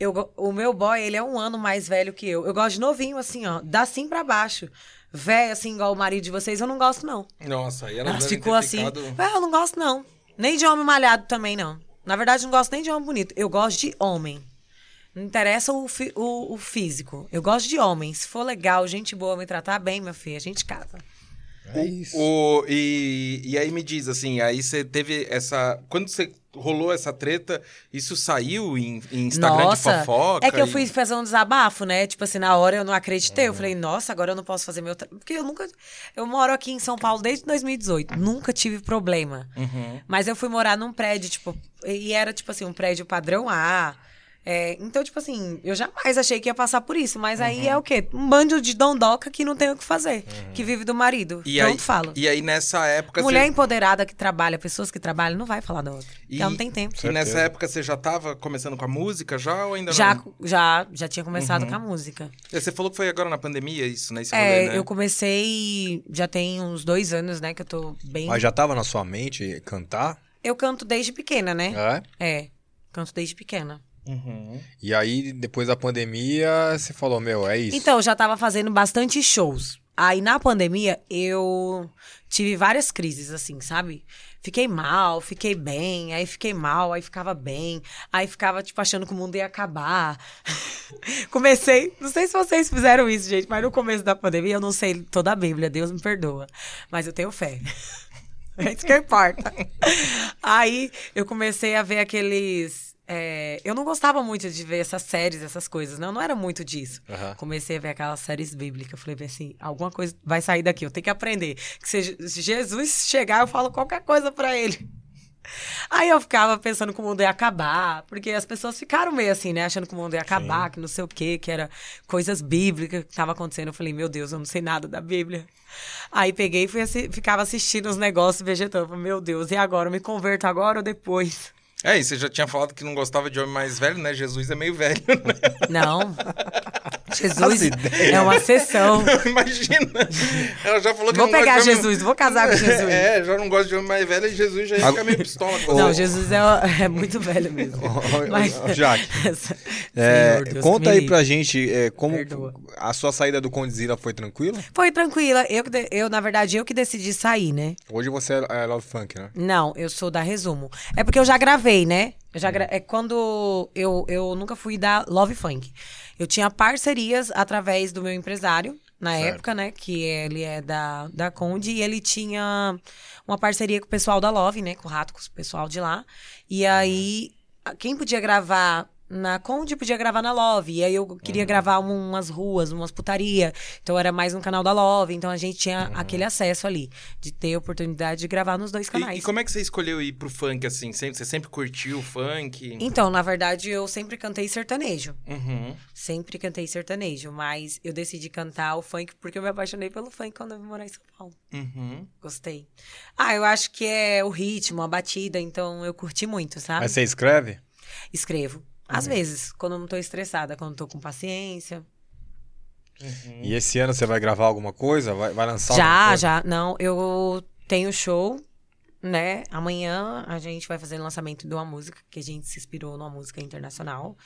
[SPEAKER 3] Eu, o meu boy, ele é um ano mais velho que eu. Eu gosto de novinho, assim, ó. Da sim pra baixo. Velho, assim, igual o marido de vocês, eu não gosto, não.
[SPEAKER 2] Nossa, aí ela
[SPEAKER 3] ficou assim.
[SPEAKER 2] ficado-
[SPEAKER 3] "Ah, eu não gosto, não. Nem de homem malhado também, não. Na verdade, não gosto nem de homem bonito. Eu gosto de homem. Não interessa o, fi- o, o físico. Eu gosto de homem. Se for legal, gente boa, me tratar bem, meu filho, a gente casa.
[SPEAKER 1] É isso.
[SPEAKER 2] O, e, e aí me diz assim, aí você teve essa. Quando você rolou essa treta, isso saiu em, em Instagram
[SPEAKER 3] nossa,
[SPEAKER 2] de fofoca?
[SPEAKER 3] é que eu fui fazer um desabafo, né? Tipo assim, na hora eu não acreditei. Eu falei, nossa, agora eu não posso fazer meu... tra- Porque eu nunca... Eu moro aqui em São Paulo desde 2018. Nunca tive problema.
[SPEAKER 2] Uhum.
[SPEAKER 3] Mas eu fui morar num prédio, tipo... E era, tipo assim, um prédio padrão A. É, então, tipo assim, eu jamais achei que ia passar por isso. Mas aí
[SPEAKER 2] Uhum.
[SPEAKER 3] é o quê? Um bando de dondoca que não tem o que fazer. Que vive do marido.
[SPEAKER 2] E
[SPEAKER 3] Pronto,
[SPEAKER 2] aí,
[SPEAKER 3] falo.
[SPEAKER 2] e aí nessa época.
[SPEAKER 3] Mulher
[SPEAKER 2] você,
[SPEAKER 3] empoderada que trabalha, pessoas que trabalham, não vai falar da outra.
[SPEAKER 2] E-
[SPEAKER 3] ela não tem tempo.
[SPEAKER 2] e nessa época você já tava começando com a música já ou ainda
[SPEAKER 3] Já,
[SPEAKER 2] não?
[SPEAKER 3] já, já tinha começado
[SPEAKER 2] Uhum.
[SPEAKER 3] com a música.
[SPEAKER 2] Você falou que foi agora na pandemia isso, né? Esse
[SPEAKER 3] É,
[SPEAKER 2] rolê, né?
[SPEAKER 3] eu comecei já tem uns dois anos, né, que eu tô bem.
[SPEAKER 1] Mas já tava na sua mente cantar?
[SPEAKER 3] Eu canto desde pequena, né?
[SPEAKER 1] É?
[SPEAKER 3] É, canto desde pequena.
[SPEAKER 2] Uhum.
[SPEAKER 1] E aí, depois da pandemia, você falou, meu, é isso.
[SPEAKER 3] Então, eu já tava fazendo bastante shows. Aí na pandemia eu tive várias crises, assim, sabe? Fiquei mal, fiquei bem, aí fiquei mal, aí ficava bem, aí ficava, tipo, achando que o mundo ia acabar. Comecei, não sei se vocês fizeram isso, gente, mas no começo da pandemia eu não sei toda a Bíblia, Deus me perdoa. Mas eu tenho fé. É isso que importa. Aí eu comecei a ver aqueles. É, eu não gostava muito de ver essas séries, essas coisas, não, não era muito disso.
[SPEAKER 1] Aham.
[SPEAKER 3] Comecei a ver aquelas séries bíblicas. Eu falei bem assim: alguma coisa vai sair daqui, eu tenho que aprender. Que se, Jesus chegar, eu falo qualquer coisa pra ele. Aí eu ficava pensando que o mundo ia acabar, porque as pessoas ficaram meio assim, né? Achando que o mundo ia acabar, que não sei o quê, que era coisas bíblicas que tava acontecendo. Eu falei, meu Deus, eu não sei nada da Bíblia. Aí peguei e fui ficava assistindo os negócios vegetando. Falei, meu Deus, e agora? Eu me converto agora ou depois?
[SPEAKER 2] É, e você já tinha falado que não gostava de homem mais velho, né? Jesus é meio velho, né?
[SPEAKER 3] Não. Jesus é uma sessão.
[SPEAKER 2] Imagina. Ela já falou que
[SPEAKER 3] Vou
[SPEAKER 2] não gosta
[SPEAKER 3] pegar
[SPEAKER 2] homem-
[SPEAKER 3] Jesus, vou casar com Jesus.
[SPEAKER 2] É, já não gosta de homem mais velho e Jesus já ia ficar meio pistola. com
[SPEAKER 3] Não. Jesus é, é muito velho mesmo. Mas-
[SPEAKER 1] Jaque, É,
[SPEAKER 3] Senhor,
[SPEAKER 1] conta aí pra gente é, como
[SPEAKER 3] Perdoa.
[SPEAKER 1] a sua saída do Condzilla foi tranquila?
[SPEAKER 3] Foi tranquila. Eu, eu, na verdade, eu que decidi sair, né?
[SPEAKER 1] Hoje você é, é Love Funk, né?
[SPEAKER 3] Não, eu sou da Resumo. É porque eu já gravei, né? Eu já gra... É quando eu, eu nunca fui da Love Funk. Eu tinha parcerias através do meu empresário, na
[SPEAKER 1] Certo.
[SPEAKER 3] época, né? Que ele é da, da Conde. E ele tinha uma parceria com o pessoal da Love, né? Com o Rato, com o pessoal de lá. E aí, a- quem podia gravar na Conde podia gravar na Love. E aí eu queria gravar um- umas ruas, umas putaria. Então era mais um canal da Love. Então a gente tinha aquele acesso ali. De ter a oportunidade de gravar nos dois canais.
[SPEAKER 2] E, e como é que você escolheu ir pro funk assim? Sempre- Você sempre curtiu o funk?
[SPEAKER 3] Então, na verdade, eu sempre cantei sertanejo.
[SPEAKER 2] Uhum.
[SPEAKER 3] Sempre cantei sertanejo, mas eu decidi cantar o funk porque eu me apaixonei pelo funk quando eu vim morar em São Paulo.
[SPEAKER 2] Uhum.
[SPEAKER 3] Gostei. Ah, eu acho que é o ritmo, a batida, então eu curti muito, sabe?
[SPEAKER 1] Mas você escreve?
[SPEAKER 3] Escrevo. Às vezes, quando eu não tô estressada, quando eu tô com paciência.
[SPEAKER 2] Uhum.
[SPEAKER 1] E esse ano você vai gravar alguma coisa? Vai, vai lançar alguma
[SPEAKER 3] já, já. Não, eu tenho show, né? Amanhã a gente vai fazer o lançamento de uma música que a gente se inspirou numa música internacional,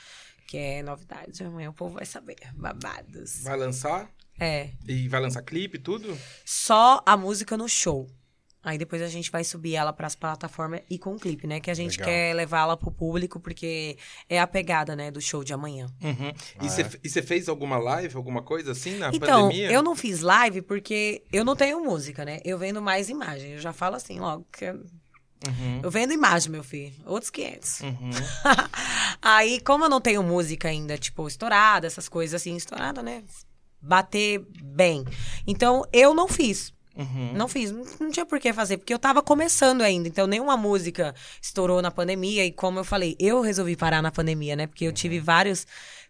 [SPEAKER 3] que é novidade. Amanhã o povo vai saber. Babados.
[SPEAKER 2] Vai lançar?
[SPEAKER 3] É.
[SPEAKER 2] E vai lançar clipe e tudo?
[SPEAKER 3] Só a música no show. Aí depois a gente vai subir ela pras plataformas e com o clipe, né? Que a gente
[SPEAKER 1] Legal.
[SPEAKER 3] quer levá-la pro público, porque é a pegada, né, do show de amanhã.
[SPEAKER 2] Uhum.
[SPEAKER 1] Ah,
[SPEAKER 2] e você
[SPEAKER 1] é?
[SPEAKER 2] e você fez alguma live, alguma coisa assim na
[SPEAKER 3] Então,
[SPEAKER 2] pandemia?
[SPEAKER 3] eu não fiz live porque eu não tenho música, né? Eu vendo mais imagem. Eu já falo assim logo. Que eu-
[SPEAKER 2] Uhum.
[SPEAKER 3] eu vendo imagem, meu filho. Outros 500.
[SPEAKER 2] Uhum.
[SPEAKER 3] Aí, como eu não tenho música ainda, tipo, estourada, essas coisas assim, estourada, né? Bater bem. Então, eu não fiz.
[SPEAKER 2] Uhum.
[SPEAKER 3] Não fiz, não, tinha por que fazer, porque eu tava começando ainda, então nenhuma música estourou na pandemia, e como eu falei, eu resolvi parar na pandemia, né? Porque eu tive vários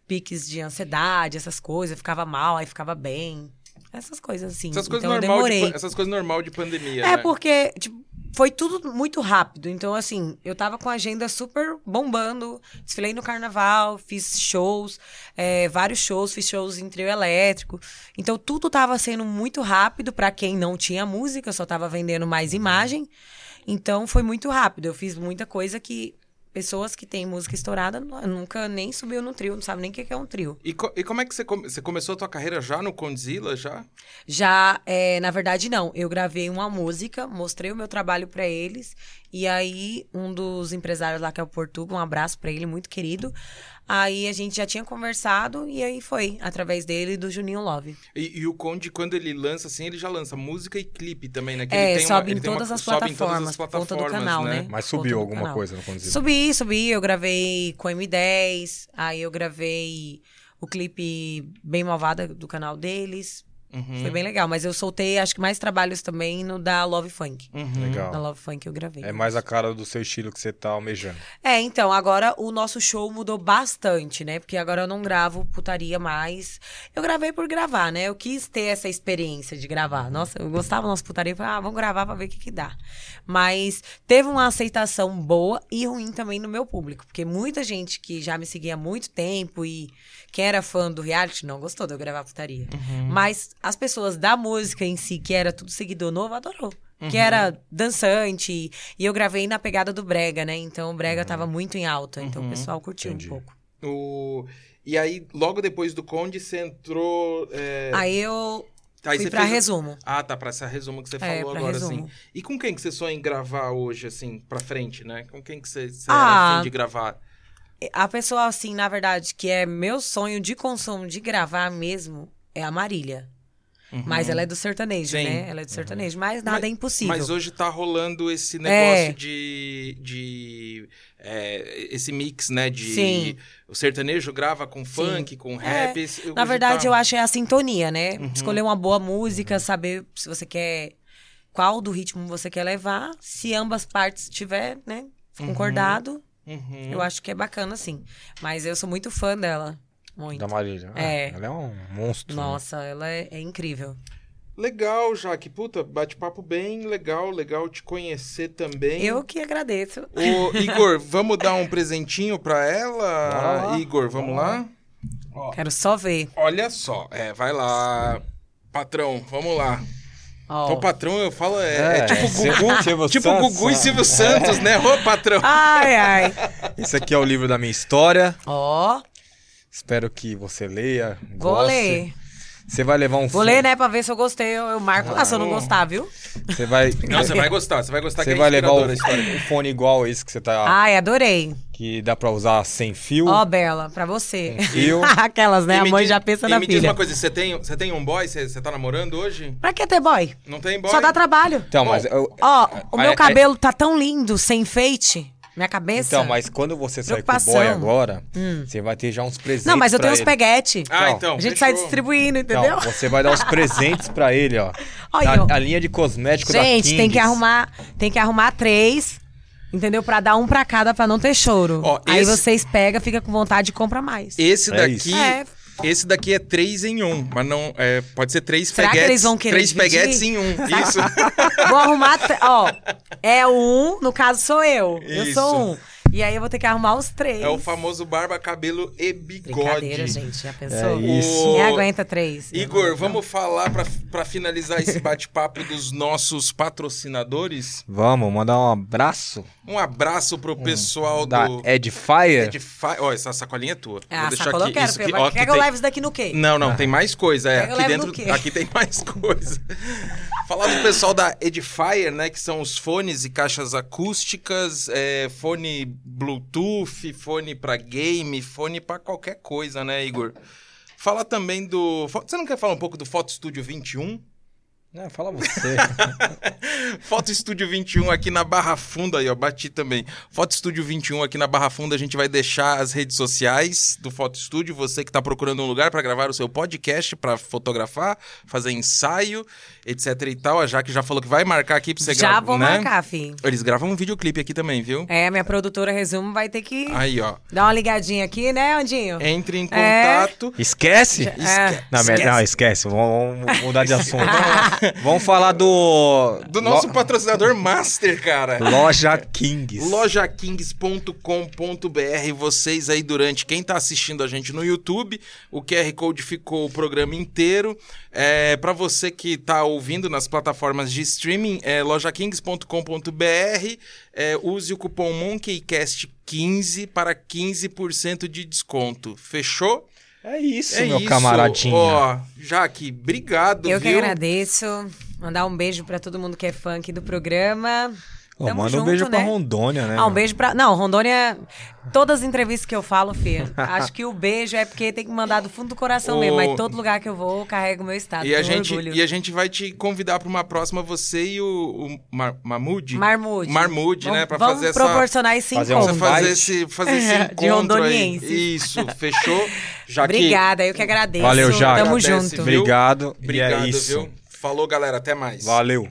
[SPEAKER 3] piques de ansiedade, essas coisas, eu ficava mal, aí ficava bem. Essas coisas assim.
[SPEAKER 2] Essas coisas
[SPEAKER 3] então eu
[SPEAKER 2] normal de,
[SPEAKER 3] demorei.
[SPEAKER 2] pa- essas coisas normal de pandemia,
[SPEAKER 3] É
[SPEAKER 2] né?
[SPEAKER 3] porque, tipo, foi tudo muito rápido. Então, assim, eu tava com a agenda super bombando. Desfilei no carnaval, fiz shows, é, vários shows, fiz shows em trio elétrico. Então, tudo tava sendo muito rápido pra quem não tinha música, só tava vendendo mais imagem. Então, foi muito rápido. Eu fiz muita coisa que pessoas que têm música estourada nu- nunca nem subiu no trio, não sabe nem o que é um trio.
[SPEAKER 2] E, co- e como é que você, come- você começou a tua carreira já no Condzilla, já?
[SPEAKER 3] Já, é, na verdade, não. Eu gravei uma música, mostrei o meu trabalho pra eles. E aí, um dos empresários lá, que é o Portuga, um abraço pra ele, muito querido. Aí a gente já tinha conversado e aí foi, através dele e do Juninho Love.
[SPEAKER 2] E, e o Conde, quando ele lança assim, ele já lança música e clipe também, né? Que
[SPEAKER 3] É,
[SPEAKER 2] ele tem
[SPEAKER 3] sobe
[SPEAKER 2] ele
[SPEAKER 3] em
[SPEAKER 2] tem
[SPEAKER 3] todas as
[SPEAKER 2] sobe em todas
[SPEAKER 3] plataformas,
[SPEAKER 2] as
[SPEAKER 3] por conta do
[SPEAKER 2] plataformas,
[SPEAKER 3] canal, né?
[SPEAKER 1] Mas
[SPEAKER 3] Por conta
[SPEAKER 1] subiu alguma
[SPEAKER 3] canal.
[SPEAKER 1] coisa no Condzilla?
[SPEAKER 3] Subi, subi. Eu gravei com M10. Aí eu gravei o clipe Bem Malvada do canal deles.
[SPEAKER 2] Uhum.
[SPEAKER 3] Foi bem legal. Mas eu soltei, acho que mais trabalhos também no da Love Funk.
[SPEAKER 2] Uhum.
[SPEAKER 1] Legal.
[SPEAKER 3] Na Love Funk eu gravei.
[SPEAKER 1] É mais a cara do seu estilo que você tá almejando.
[SPEAKER 3] É, então, agora o nosso show mudou bastante, né? Porque agora eu não gravo putaria mais. Eu gravei por gravar, né? Eu quis ter essa experiência de gravar. Nossa, eu gostava da nossa putaria. Falei, ah, vamos gravar pra ver o que que dá. Mas teve uma aceitação boa e ruim também no meu público. Porque muita gente que já me seguia há muito tempo e quem era fã do reality não gostou de eu gravar putaria. Mas as pessoas da música em si, que era tudo seguidor novo, adorou. Que era dançante. E eu gravei na pegada do Brega, né? Então o Brega tava muito em alta. Então o pessoal curtiu
[SPEAKER 1] Entendi.
[SPEAKER 3] um pouco.
[SPEAKER 2] O... E aí, logo depois do Conde, você entrou... é,
[SPEAKER 3] Aí eu
[SPEAKER 2] aí
[SPEAKER 3] fui pra
[SPEAKER 2] fez-
[SPEAKER 3] resumo.
[SPEAKER 2] Ah, tá, pra essa resumo que você
[SPEAKER 3] É,
[SPEAKER 2] falou agora,
[SPEAKER 3] resumo.
[SPEAKER 2] assim. E com quem que você sonha em gravar hoje, assim, pra frente, né? Com quem que você, você
[SPEAKER 3] Ah.
[SPEAKER 2] era afim de gravar?
[SPEAKER 3] A pessoa, assim, na verdade, que é meu sonho de consumo de gravar mesmo, é a Marília. Mas ela é do sertanejo,
[SPEAKER 2] Uhum. Sim.
[SPEAKER 3] né? Ela é do sertanejo. Mas nada
[SPEAKER 2] Mas-
[SPEAKER 3] é impossível.
[SPEAKER 2] Mas hoje tá rolando esse negócio
[SPEAKER 3] É.
[SPEAKER 2] de. de é, esse mix, né? De.
[SPEAKER 3] Sim.
[SPEAKER 2] O sertanejo grava com funk, com rap.
[SPEAKER 3] É,
[SPEAKER 2] esse-
[SPEAKER 3] Na
[SPEAKER 2] hoje
[SPEAKER 3] verdade,
[SPEAKER 2] tá-
[SPEAKER 3] eu acho que é a sintonia, né?
[SPEAKER 2] Uhum.
[SPEAKER 3] Escolher uma boa música, saber se você quer qual do ritmo você quer levar. Se ambas partes tiver, né, concordado,
[SPEAKER 2] Uhum.
[SPEAKER 3] eu acho que é bacana, sim. Mas eu sou muito fã dela. Muito.
[SPEAKER 1] Da Marília.
[SPEAKER 3] É.
[SPEAKER 1] Ela é um monstro. né?
[SPEAKER 3] Nossa, ela é, é incrível.
[SPEAKER 2] Legal, Jaque. Puta, bate-papo bem legal, legal te conhecer também.
[SPEAKER 3] Eu que agradeço.
[SPEAKER 2] Ô, Igor, vamos dar um presentinho pra ela? Igor, vamos lá?
[SPEAKER 3] Quero só ver.
[SPEAKER 2] Olha só, é, vai lá. Patrão, vamos lá.
[SPEAKER 3] Ó.
[SPEAKER 2] O patrão, eu falo, é, é
[SPEAKER 1] É,
[SPEAKER 2] tipo
[SPEAKER 1] Sil-
[SPEAKER 2] Gugu,
[SPEAKER 1] Silvio
[SPEAKER 2] tipo
[SPEAKER 1] Santos,
[SPEAKER 2] Gugu e
[SPEAKER 1] né?
[SPEAKER 2] Silvio Santos, né? Ô, patrão.
[SPEAKER 3] Ai, ai.
[SPEAKER 1] Esse aqui é o livro da minha história.
[SPEAKER 3] Ó,
[SPEAKER 1] Espero que você leia.
[SPEAKER 3] vou
[SPEAKER 1] goste.
[SPEAKER 3] ler.
[SPEAKER 1] Você vai levar um
[SPEAKER 3] Vou ler, né, pra ver se eu gostei. Eu, eu marco lá se eu não gostar, viu?
[SPEAKER 1] Você vai.
[SPEAKER 2] Não, você vai gostar, você vai gostar
[SPEAKER 1] Você
[SPEAKER 2] que é
[SPEAKER 1] vai levar o, um fone igual esse que você tá.
[SPEAKER 3] Ai, adorei.
[SPEAKER 1] Que dá pra usar sem fio.
[SPEAKER 3] Ó, Bela, pra você.
[SPEAKER 1] Um fio.
[SPEAKER 3] Aquelas, né?
[SPEAKER 2] E
[SPEAKER 3] A
[SPEAKER 2] me
[SPEAKER 3] mãe
[SPEAKER 2] diz-
[SPEAKER 3] já pensa
[SPEAKER 2] e
[SPEAKER 3] na
[SPEAKER 2] me diz
[SPEAKER 3] filha.
[SPEAKER 2] uma coisa, você tem, você tem um boy? Você, você tá namorando hoje?
[SPEAKER 3] Pra que ter boy?
[SPEAKER 2] Não tem boy?
[SPEAKER 3] Só dá trabalho.
[SPEAKER 1] Então, mas. eu-
[SPEAKER 3] Ó, o
[SPEAKER 1] Aí-
[SPEAKER 3] meu
[SPEAKER 1] aí-
[SPEAKER 3] cabelo tá tão lindo, sem enfeite. Minha cabeça.
[SPEAKER 1] Então, mas quando você sair com o boy agora, você vai ter já uns presentes.
[SPEAKER 3] Não, mas eu tenho os
[SPEAKER 1] ele.
[SPEAKER 3] peguete.
[SPEAKER 2] Ah, então.
[SPEAKER 3] A gente
[SPEAKER 2] fechou.
[SPEAKER 3] sai distribuindo, entendeu?
[SPEAKER 1] Não, você vai dar os presentes pra ele, ó.
[SPEAKER 3] Olha,
[SPEAKER 1] a, a linha de cosmético da
[SPEAKER 3] Gente, tem que arrumar, tem que arrumar três, entendeu? Pra dar um pra cada pra não ter choro.
[SPEAKER 2] Ó,
[SPEAKER 3] Aí
[SPEAKER 2] esse-
[SPEAKER 3] vocês pegam, fica com vontade e compra mais.
[SPEAKER 2] Esse
[SPEAKER 1] É
[SPEAKER 2] daqui.
[SPEAKER 1] isso.
[SPEAKER 3] É.
[SPEAKER 2] Esse daqui é 3 em 1, mas não. É, pode ser 3
[SPEAKER 3] Será que
[SPEAKER 2] peguetes.
[SPEAKER 3] eles vão querer
[SPEAKER 2] Três
[SPEAKER 3] dividir?
[SPEAKER 2] peguetes em um. Isso.
[SPEAKER 3] Vou arrumar, ó, é um, no caso sou eu. Eu
[SPEAKER 2] Isso.
[SPEAKER 3] sou um. E aí eu vou ter que arrumar os três.
[SPEAKER 2] É o famoso barba, cabelo e bigode.
[SPEAKER 3] Brincadeira, gente, já pensou?
[SPEAKER 1] É isso.
[SPEAKER 3] Quem aguenta três?
[SPEAKER 2] Igor,
[SPEAKER 3] Não,
[SPEAKER 2] vamos falar pra, pra finalizar esse bate-papo dos nossos patrocinadores.
[SPEAKER 1] Vamos, mandar um abraço
[SPEAKER 2] Um abraço pro pessoal
[SPEAKER 1] da
[SPEAKER 2] do.
[SPEAKER 1] Edifier.
[SPEAKER 2] Edify. Ó, essa sacolinha é tua.
[SPEAKER 3] Ah,
[SPEAKER 2] Vou deixar
[SPEAKER 3] sacola eu
[SPEAKER 2] aqui.
[SPEAKER 3] quero,
[SPEAKER 2] Isso aqui, ó, aqui
[SPEAKER 3] que eu
[SPEAKER 2] tem-
[SPEAKER 3] isso daqui no quê?
[SPEAKER 2] Não, não, tem mais coisa. É, aqui dentro. Aqui tem mais coisa. Falar do pessoal da Edifier, né? Que são os fones e caixas acústicas, é, fone Bluetooth, fone pra game, fone pra qualquer coisa, né, Igor? Fala também do. Você não quer falar um pouco do Foto Studio 21?
[SPEAKER 1] Não, fala você.
[SPEAKER 2] Foto Estúdio 21 aqui na Barra Funda, aí, ó, bati também. Foto Estúdio 21 aqui na Barra Funda, a gente vai deixar as redes sociais do Foto Estúdio. Você que está procurando um lugar para gravar o seu podcast, para fotografar, fazer ensaio, etc e tal. A Jaque já falou que vai marcar aqui para você
[SPEAKER 3] Já
[SPEAKER 2] gravar.
[SPEAKER 3] vou
[SPEAKER 2] né?
[SPEAKER 3] marcar, filho.
[SPEAKER 2] Eles gravam um videoclipe aqui também, viu?
[SPEAKER 3] É, minha produtora Resumo vai ter que
[SPEAKER 2] Aí, ó.
[SPEAKER 3] dar uma ligadinha aqui, né, Andinho?
[SPEAKER 2] Entre em
[SPEAKER 3] É.
[SPEAKER 2] contato.
[SPEAKER 1] Esquece?
[SPEAKER 3] É.
[SPEAKER 1] Não,
[SPEAKER 2] Esquece.
[SPEAKER 1] não, esquece. Vamos, vamos mudar de assunto. Vamos falar do.
[SPEAKER 2] Do nosso
[SPEAKER 1] Lo-
[SPEAKER 2] patrocinador Master, cara.
[SPEAKER 1] Loja Kings.
[SPEAKER 2] lojakings.com.br. Vocês aí durante quem tá assistindo a gente no YouTube, o QR Code ficou o programa inteiro. É, para você que tá ouvindo nas plataformas de streaming, é lojakings.com.br. É, use o cupom MonkeyCast15 para 15% de desconto. Fechou?
[SPEAKER 1] É isso,
[SPEAKER 2] é
[SPEAKER 1] meu
[SPEAKER 2] isso.
[SPEAKER 1] camaradinho.
[SPEAKER 2] Ó, Jaque, obrigado,
[SPEAKER 3] Eu que
[SPEAKER 2] viu?
[SPEAKER 3] agradeço. Mandar um beijo pra todo mundo que é fã aqui do programa.
[SPEAKER 1] Ô,
[SPEAKER 3] Tamo
[SPEAKER 1] manda um
[SPEAKER 3] junto,
[SPEAKER 1] beijo pra
[SPEAKER 3] né?
[SPEAKER 1] Rondônia, né?
[SPEAKER 3] Ah, um beijo pra. Não, Rondônia. Todas as entrevistas que eu falo, Fê. acho que o beijo é porque tem que mandar do fundo do coração mesmo. Mas todo lugar que eu vou, eu carrego o meu estado.
[SPEAKER 2] E a, gente,
[SPEAKER 3] orgulho.
[SPEAKER 2] e a gente vai te convidar para uma próxima, você e o, o Mar, Mamude?
[SPEAKER 3] Marmude.
[SPEAKER 2] Marmude,
[SPEAKER 3] Vamos-
[SPEAKER 2] né? Pra
[SPEAKER 3] vamos
[SPEAKER 2] fazer essa.
[SPEAKER 3] proporcionar esse
[SPEAKER 1] fazer um
[SPEAKER 3] encontro.
[SPEAKER 2] fazer
[SPEAKER 1] Bite.
[SPEAKER 2] esse, fazer esse
[SPEAKER 3] De
[SPEAKER 2] encontro aí. Isso, fechou? Já
[SPEAKER 3] Obrigada, eu que agradeço.
[SPEAKER 1] Valeu, Jaque.
[SPEAKER 3] Tamo
[SPEAKER 2] Agradece,
[SPEAKER 3] junto.
[SPEAKER 2] viu?
[SPEAKER 1] Obrigado.
[SPEAKER 2] Obrigado,
[SPEAKER 1] e é isso.
[SPEAKER 2] viu? Falou, galera. Até mais.
[SPEAKER 1] Valeu.